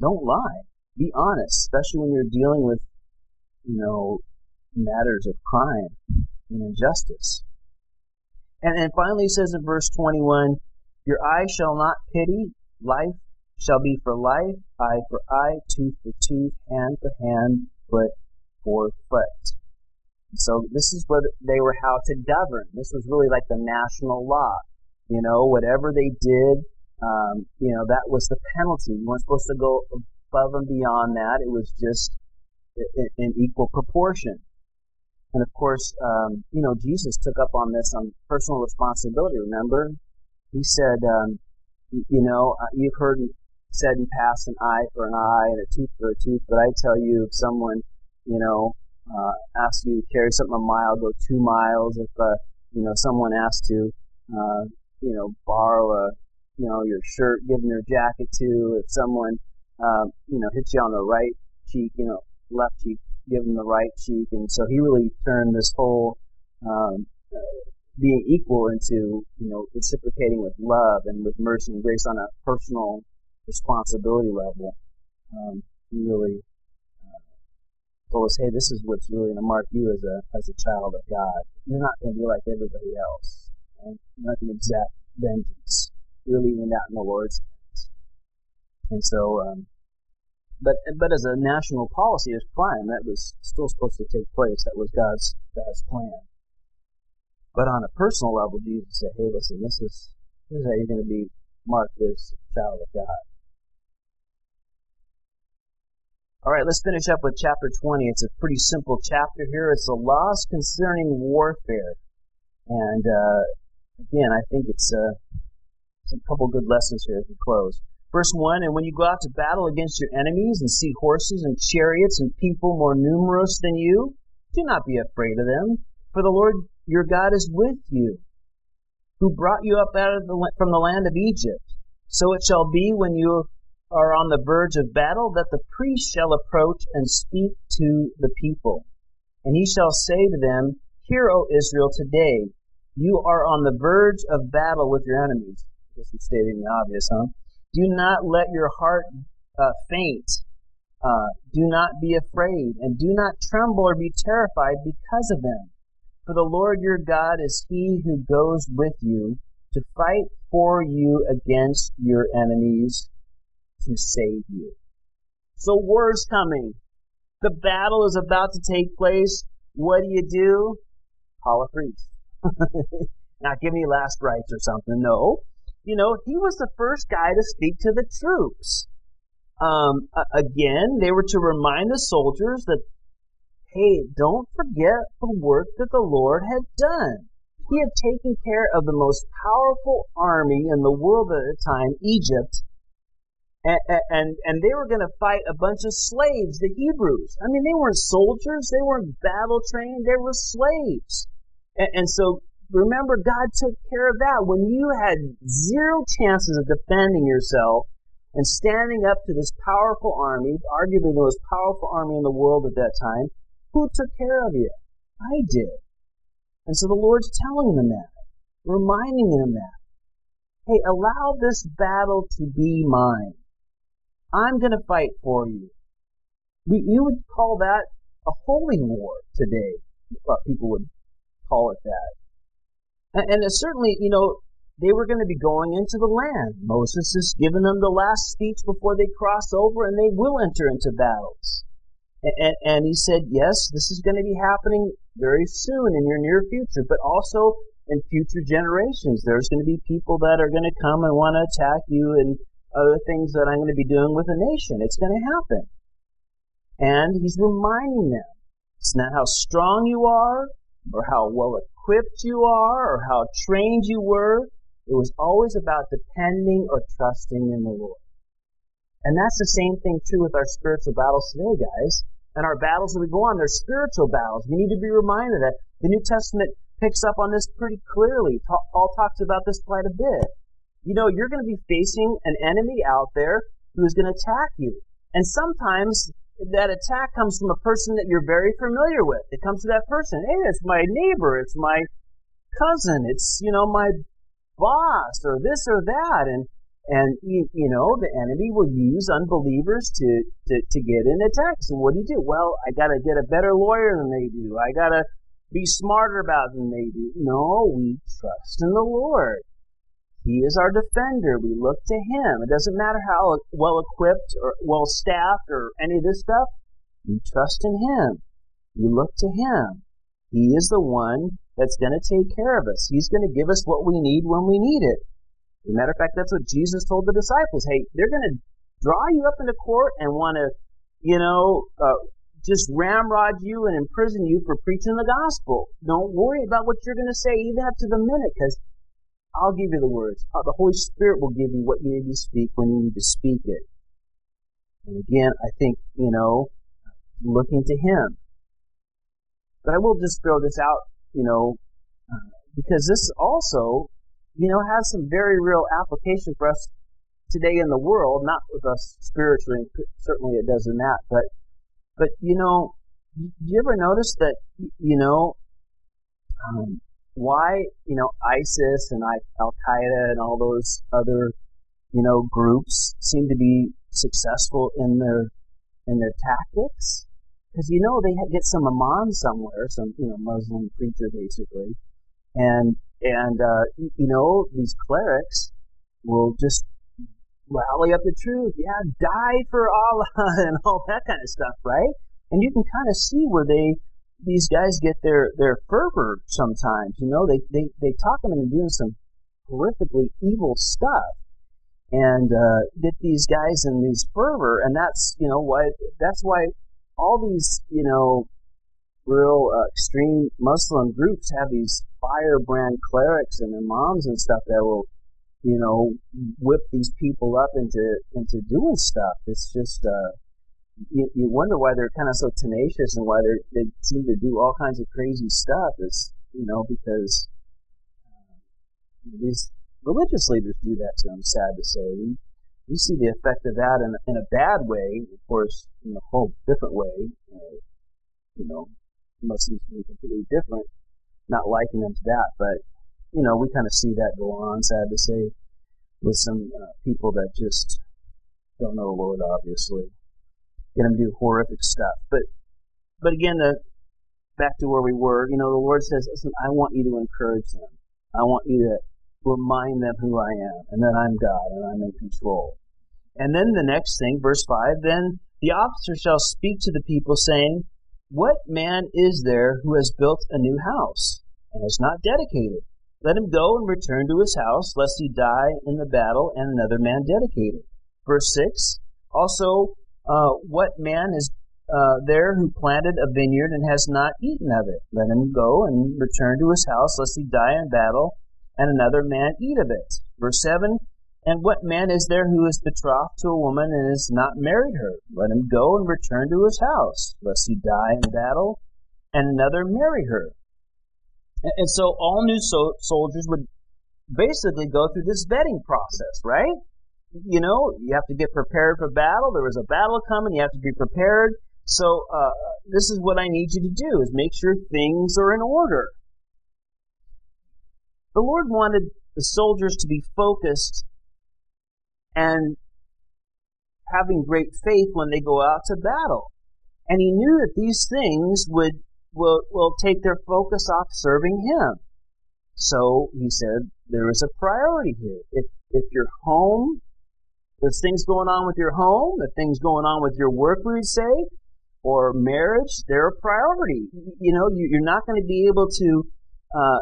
Don't lie. Be honest, especially when you're dealing with you know matters of crime and injustice. And and finally, says in verse 21, "Your eye shall not pity; life shall be for life, eye for eye, tooth for tooth, hand for hand, foot for foot. So this is what they were how to govern. This was really like the national law. You know, whatever they did, um, you know, that was the penalty. You weren't supposed to go above and beyond that. It was just in, in equal proportion. And of course, um, you know, Jesus took up on this on personal responsibility. Remember, he said, um, you know, uh, you've heard said and passed an eye for an eye and a tooth for a tooth, but I tell you, if someone, you know, uh, asks you to carry something a mile, go two miles. If, uh, you know, someone asks to, uh, you know, borrow a, you know, your shirt, give them your jacket to. If someone, uh, you know, hits you on the right cheek, you know, left cheek, give them the right cheek. And so he really turned this whole, um, uh, being equal into, you know, reciprocating with love and with mercy and grace on a personal responsibility level, um, he really uh, told us, hey, this is what's really going to mark you as a as a child of God. You're not going to be like everybody else. You're not to exact vengeance. You're leaving that in the Lord's hands. And so, um, but but as a national policy, as crime, that was still supposed to take place. That was God's God's plan. But on a personal level, Jesus said, "Hey, listen, this is this is how you're going to be marked as a child of God." All right, let's finish up with chapter 20. It's a pretty simple chapter here. It's the laws concerning warfare. And uh, again, I think it's uh, a couple good lessons here as we close. Verse 1 And when you go out to battle against your enemies and see horses and chariots and people more numerous than you, do not be afraid of them, for the Lord your God is with you, who brought you up out of the, from the land of Egypt. So it shall be when you are on the verge of battle, that the priest shall approach and speak to the people. And he shall say to them, Hear, O Israel, today you are on the verge of battle with your enemies. I guess he's stating the obvious, huh? Do not let your heart uh, faint. Uh, do not be afraid, and do not tremble or be terrified because of them. For the Lord your God is he who goes with you to fight for you against your enemies to save you. So war's coming. The battle is about to take place. What do you do? Call a priest. Not give me last rites or something. No. You know, he was the first guy to speak to the troops. Um, again, they were to remind the soldiers that, hey, don't forget the work that the Lord had done. He had taken care of the most powerful army in the world at the time, Egypt, and, and, and they were going to fight a bunch of slaves, the Hebrews. I mean, they weren't soldiers, they weren't battle trained, they were slaves. And, and so remember, God took care of that. When you had zero chances of defending yourself and standing up to this powerful army, arguably the most powerful army in the world at that time, who took care of you? I did. And so the Lord's telling them that, reminding them that. Hey, allow this battle to be mine. I'm going to fight for you. We, you would call that a holy war today. People would call it that. And, and certainly, you know, they were going to be going into the land. Moses has given them the last speech before they cross over, and they will enter into battles. And, and, he said, yes, this is going to be happening very soon in your near future, but also in future generations. There's going to be people that are going to come and want to attack you and other things that I'm going to be doing with a nation. It's going to happen. And he's reminding them it's not how strong you are or how well equipped you are or how trained you were. It was always about depending or trusting in the Lord. And that's the same thing true with our spiritual battles today, guys. And our battles that we go on, they're spiritual battles. We need to be reminded that the New Testament picks up on this pretty clearly. Paul talks about this quite a bit. You know, you're going to be facing an enemy out there who is going to attack you. And sometimes that attack comes from a person that you're very familiar with. It comes to that person. Hey, it's my neighbor. It's my cousin. It's, you know, my boss or this or that. And, and you, you know, the enemy will use unbelievers to, to, to get in attacks. And what do you do? Well, I got to get a better lawyer than they do. I got to be smarter about than they do. No, we trust in the Lord. He is our defender. We look to Him. It doesn't matter how well equipped or well staffed or any of this stuff. We trust in Him. We look to Him. He is the one that's going to take care of us. He's going to give us what we need when we need it. As a matter of fact, that's what Jesus told the disciples. Hey, they're going to draw you up into court and want to, you know, uh, just ramrod you and imprison you for preaching the gospel. Don't worry about what you're going to say, even up to the minute, because I'll give you the words. Uh, the Holy Spirit will give you what you need to speak when you need to speak it. And again, I think, you know, looking to Him. But I will just throw this out you know, uh, because this also, you know, has some very real application for us today in the world, not with us spiritually, certainly it does in that, but, but, you know, do you ever notice that, you know, um, why, you know, ISIS and Al Qaeda and all those other, you know, groups seem to be successful in their, in their tactics? because you know they get some imam somewhere, some you know Muslim preacher basically, and and uh, you know these clerics will just rally up the truth, yeah, die for Allah and all that kind of stuff, right? And you can kind of see where they these guys get their their fervor sometimes. You know, they they they talk them into doing some horrifically evil stuff and uh, get these guys in these fervor, and that's you know why that's why all these, you know, real uh, extreme Muslim groups have these firebrand clerics and imams and stuff that will, you know, whip these people up into into doing stuff. It's just uh, you, you wonder why they're kind of so tenacious and why they they seem to do all kinds of crazy stuff. Is you know because uh, these religious leaders do that to them. Sad to say, we we see the effect of that in, in a bad way, of course, in a whole different way. Uh, you know, Muslims being completely different, not liking them to that, but you know, we kind of see that go on. Sad to say, with some uh, people that just don't know the Lord, obviously, get them to do horrific stuff. But, but again, the back to where we were. You know, the Lord says, "Listen, I want you to encourage them. I want you to remind them who I am and that I'm God and I'm in control. And then the next thing, verse 5, then the officer shall speak to the people, saying, What man is there who has built a new house and has not dedicated? Let him go and return to his house, lest he die in the battle and another man dedicate it. Verse 6, also, uh, what man is uh, there who planted a vineyard and has not eaten of it? Let him go and return to his house, lest he die in battle and another man eat of it. Verse 7 And what man is there who is betrothed to a woman and has not married her? Let him go and return to his house, lest he die in battle, and another marry her. And so all new so- soldiers would basically go through this vetting process, right? You know, you have to get prepared for battle. There was a battle coming. You have to be prepared. So uh, this is what I need you to do: is make sure things are in order. The Lord wanted the soldiers to be focused and having great faith when they go out to battle. And he knew that these things would will, will take their focus off serving him. So he said, there is a priority here. If if your home, there's things going on with your home, the things going on with your work, we would say, or marriage, they're a priority. You know, you, are not going to be able to uh,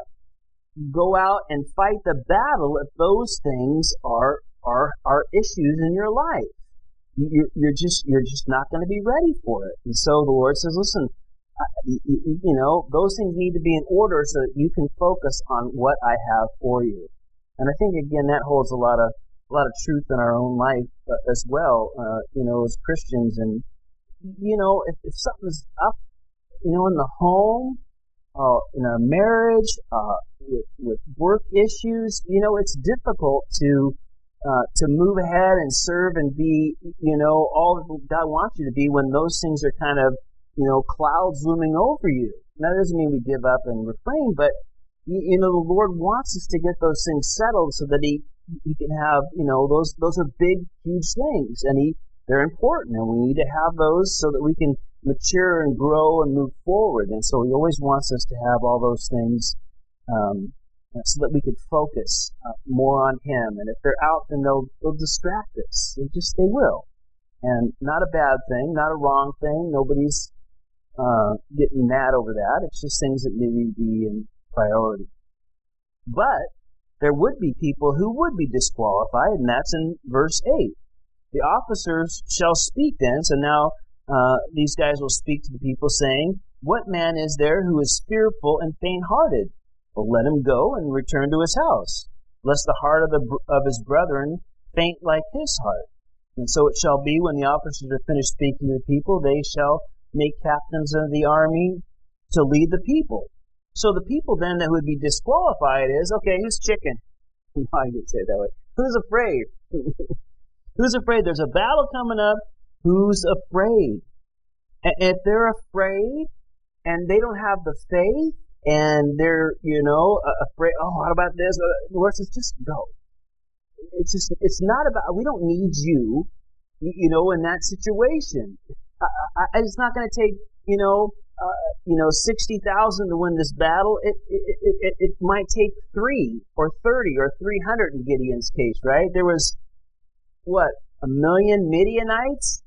go out and fight the battle if those things are are are issues in your life. You're, you're just you're just not going to be ready for it. And so the Lord says, listen, you know, those things need to be in order so that you can focus on what I have for you. And I think again that holds a lot of a lot of truth in our own life uh, as well. Uh, you know, as Christians, and you know, if, if something's up, you know, in the home, uh, in our marriage, uh, with, with work issues, you know, it's difficult to uh, to move ahead and serve and be, you know, all that God wants you to be when those things are kind of, you know, clouds looming over you. And that doesn't mean we give up and refrain, but you know, the Lord wants us to get those things settled so that He He can have, you know, those those are big, huge things, and He they're important, and we need to have those so that we can mature and grow and move forward. And so He always wants us to have all those things um, so that we could focus uh, more on Him. And if they're out, then they'll they'll distract us. They just they will, and not a bad thing, not a wrong thing. Nobody's uh, getting mad over that. It's just things that need to be in priority. But there would be people who would be disqualified, and that's in verse 8. The officers shall speak then. So now uh, these guys will speak to the people, saying, What man is there who is fearful and faint hearted? Well, let him go and return to his house, lest the heart of, the, of his brethren faint like his heart. And so it shall be when the officers are finished speaking to the people, they shall make captains of the army to lead the people. So the people then that would be disqualified is, okay, who's chicken? I can say that way. Who's afraid? who's afraid? There's a battle coming up. Who's afraid? And if they're afraid and they don't have the faith and they're, you know, afraid, oh, what about this? The Lord says, just go. It's just, it's not about, we don't need you, you know, in that situation. I, I, it's not going to take, you know, uh, you know, 60,000 to win this battle, it, it, it, it, might take three or 30 or 300 in Gideon's case, right? There was, what, a million Midianites?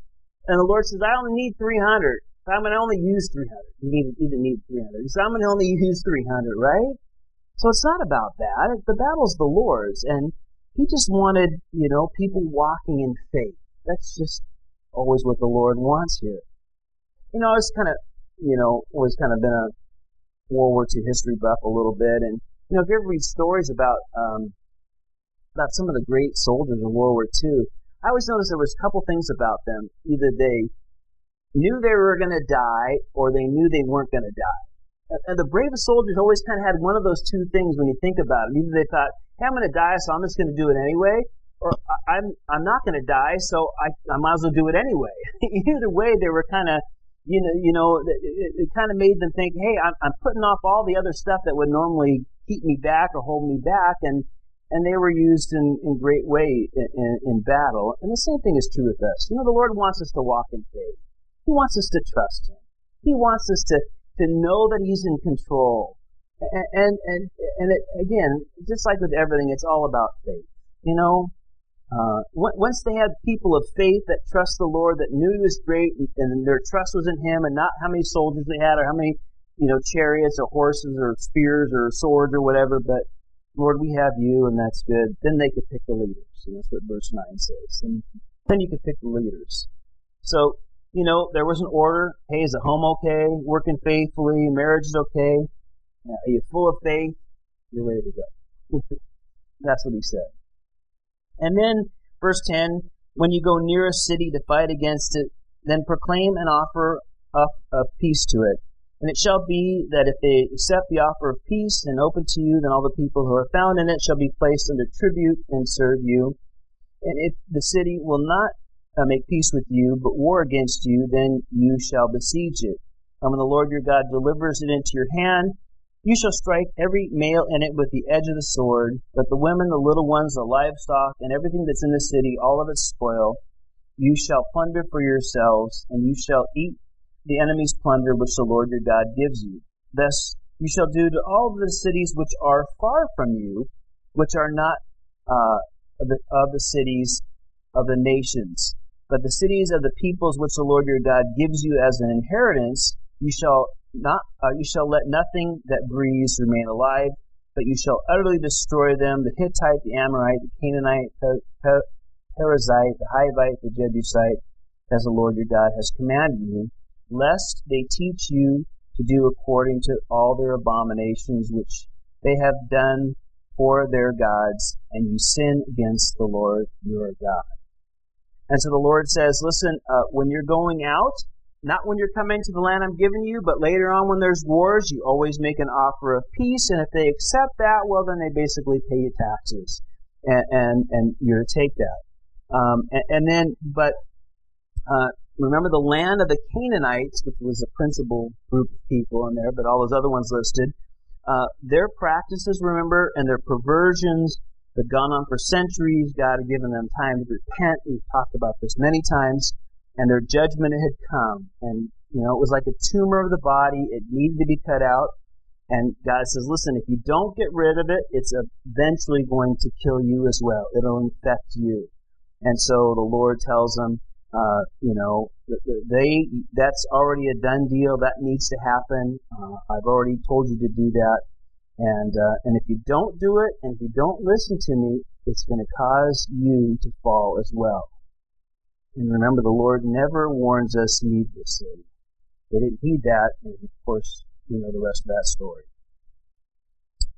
And the Lord says, I only need 300. I'm going to only use 300. You, need, you need 300. He said, I'm going to only use 300, right? So it's not about that. The battle's the Lord's. And he just wanted, you know, people walking in faith. That's just always what the Lord wants here. You know, it's kind of you know, always kind of been a World War II history buff a little bit, and you know, if you ever read stories about um, about some of the great soldiers of World War II, I always noticed there was a couple things about them. Either they knew they were going to die, or they knew they weren't going to die. And the bravest soldiers always kind of had one of those two things when you think about it. Either they thought, "Hey, I'm going to die, so I'm just going to do it anyway," or "I'm I'm not going to die, so I I might as well do it anyway." Either way, they were kind of you know, you know, it, it kind of made them think, hey, I'm, I'm putting off all the other stuff that would normally keep me back or hold me back, and and they were used in, in great way in, in, in battle. And the same thing is true with us. You know, the Lord wants us to walk in faith. He wants us to trust Him. He wants us to to know that He's in control. And and and, and it, again, just like with everything, it's all about faith. You know, uh, once they had people of faith that trust the Lord, that knew He was great, and, and, their trust was in Him, and not how many soldiers they had, or how many, you know, chariots, or horses, or spears, or swords, or whatever. But Lord, we have You, and that's good. Then they could pick the leaders, and that's what verse nine says. And then you could pick the leaders. So, you know, there was an order. Hey, is the home okay? Working faithfully? Marriage is okay? Are you full of faith? You're ready to go. that's what He said. And then, verse 10, when you go near a city to fight against it, then proclaim and offer up a peace to it. And it shall be that if they accept the offer of peace and open to you, then all the people who are found in it shall be placed under tribute and serve you. And if the city will not uh, make peace with you, but war against you, then you shall besiege it. And when the Lord your God delivers it into your hand, you shall strike every male in it with the edge of the sword, but the women, the little ones, the livestock, and everything that's in the city, all of its spoil, you shall plunder for yourselves, and you shall eat the enemy's plunder which the Lord your God gives you. Thus you shall do to all the cities which are far from you, which are not uh, of, the, of the cities of the nations, but the cities of the peoples which the Lord your God gives you as an inheritance. You shall not, uh, you shall let nothing that breathes remain alive, but you shall utterly destroy them: the Hittite, the Amorite, the Canaanite, the Perizzite, the Hivite, the Jebusite, as the Lord your God has commanded you, lest they teach you to do according to all their abominations which they have done for their gods, and you sin against the Lord your God. And so the Lord says, listen, uh, when you're going out, not when you're coming to the land I'm giving you, but later on when there's wars, you always make an offer of peace, and if they accept that, well, then they basically pay you taxes, and and, and you're to take that. Um, and, and, then, but uh, remember the land of the Canaanites, which was the principal group of people in there, but all those other ones listed uh, their practices, remember, and their perversions had gone on for centuries. God had given them time to repent. We've talked about this many times. And their judgment had come. And, you know, it was like a tumor of the body. It needed to be cut out. And God says, listen, if you don't get rid of it, it's eventually going to kill you as well. It'll infect you. And so the Lord tells them, uh, you know, they that's already a done deal. That needs to happen. Uh, I've already told you to do that, and uh, and if you don't do it, and if you don't listen to me, it's going to cause you to fall as well. And remember, the Lord never warns us needlessly. They didn't heed that, and of course, you know the rest of that story.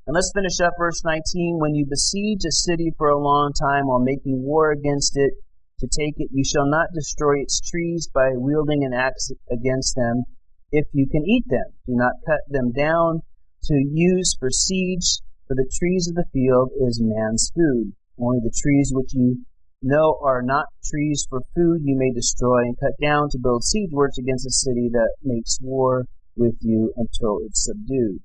And let's finish up verse 19. When you besiege a city for a long time while making war against it, to take it. You shall not destroy its trees by wielding an axe against them, if you can eat them. Do not cut them down to use for siege, for the trees of the field is man's food. Only the trees which you know are not trees for food you may destroy and cut down to build siege works against a city that makes war with you until it's subdued.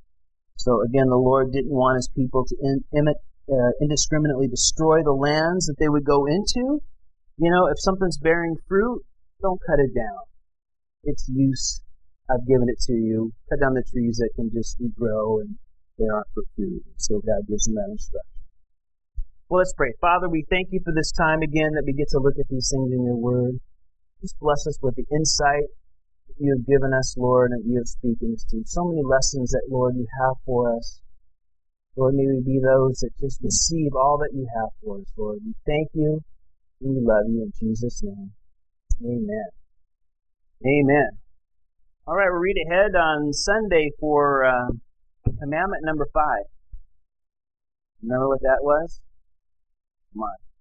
So again, the Lord didn't want his people to in, uh, indiscriminately destroy the lands that they would go into, you know, if something's bearing fruit, don't cut it down. Its use, I've given it to you. Cut down the trees that can just regrow and they aren't for food. So God gives them that instruction. Well, let's pray. Father, we thank you for this time again that we get to look at these things in your word. Just bless us with the insight that you have given us, Lord, and you have spoken us to. So many lessons that, Lord, you have for us. Lord, may we be those that just receive all that you have for us, Lord. We thank you. We love you in Jesus' name. Amen. Amen. All right, we'll read ahead on Sunday for uh, commandment number five. Remember what that was? On.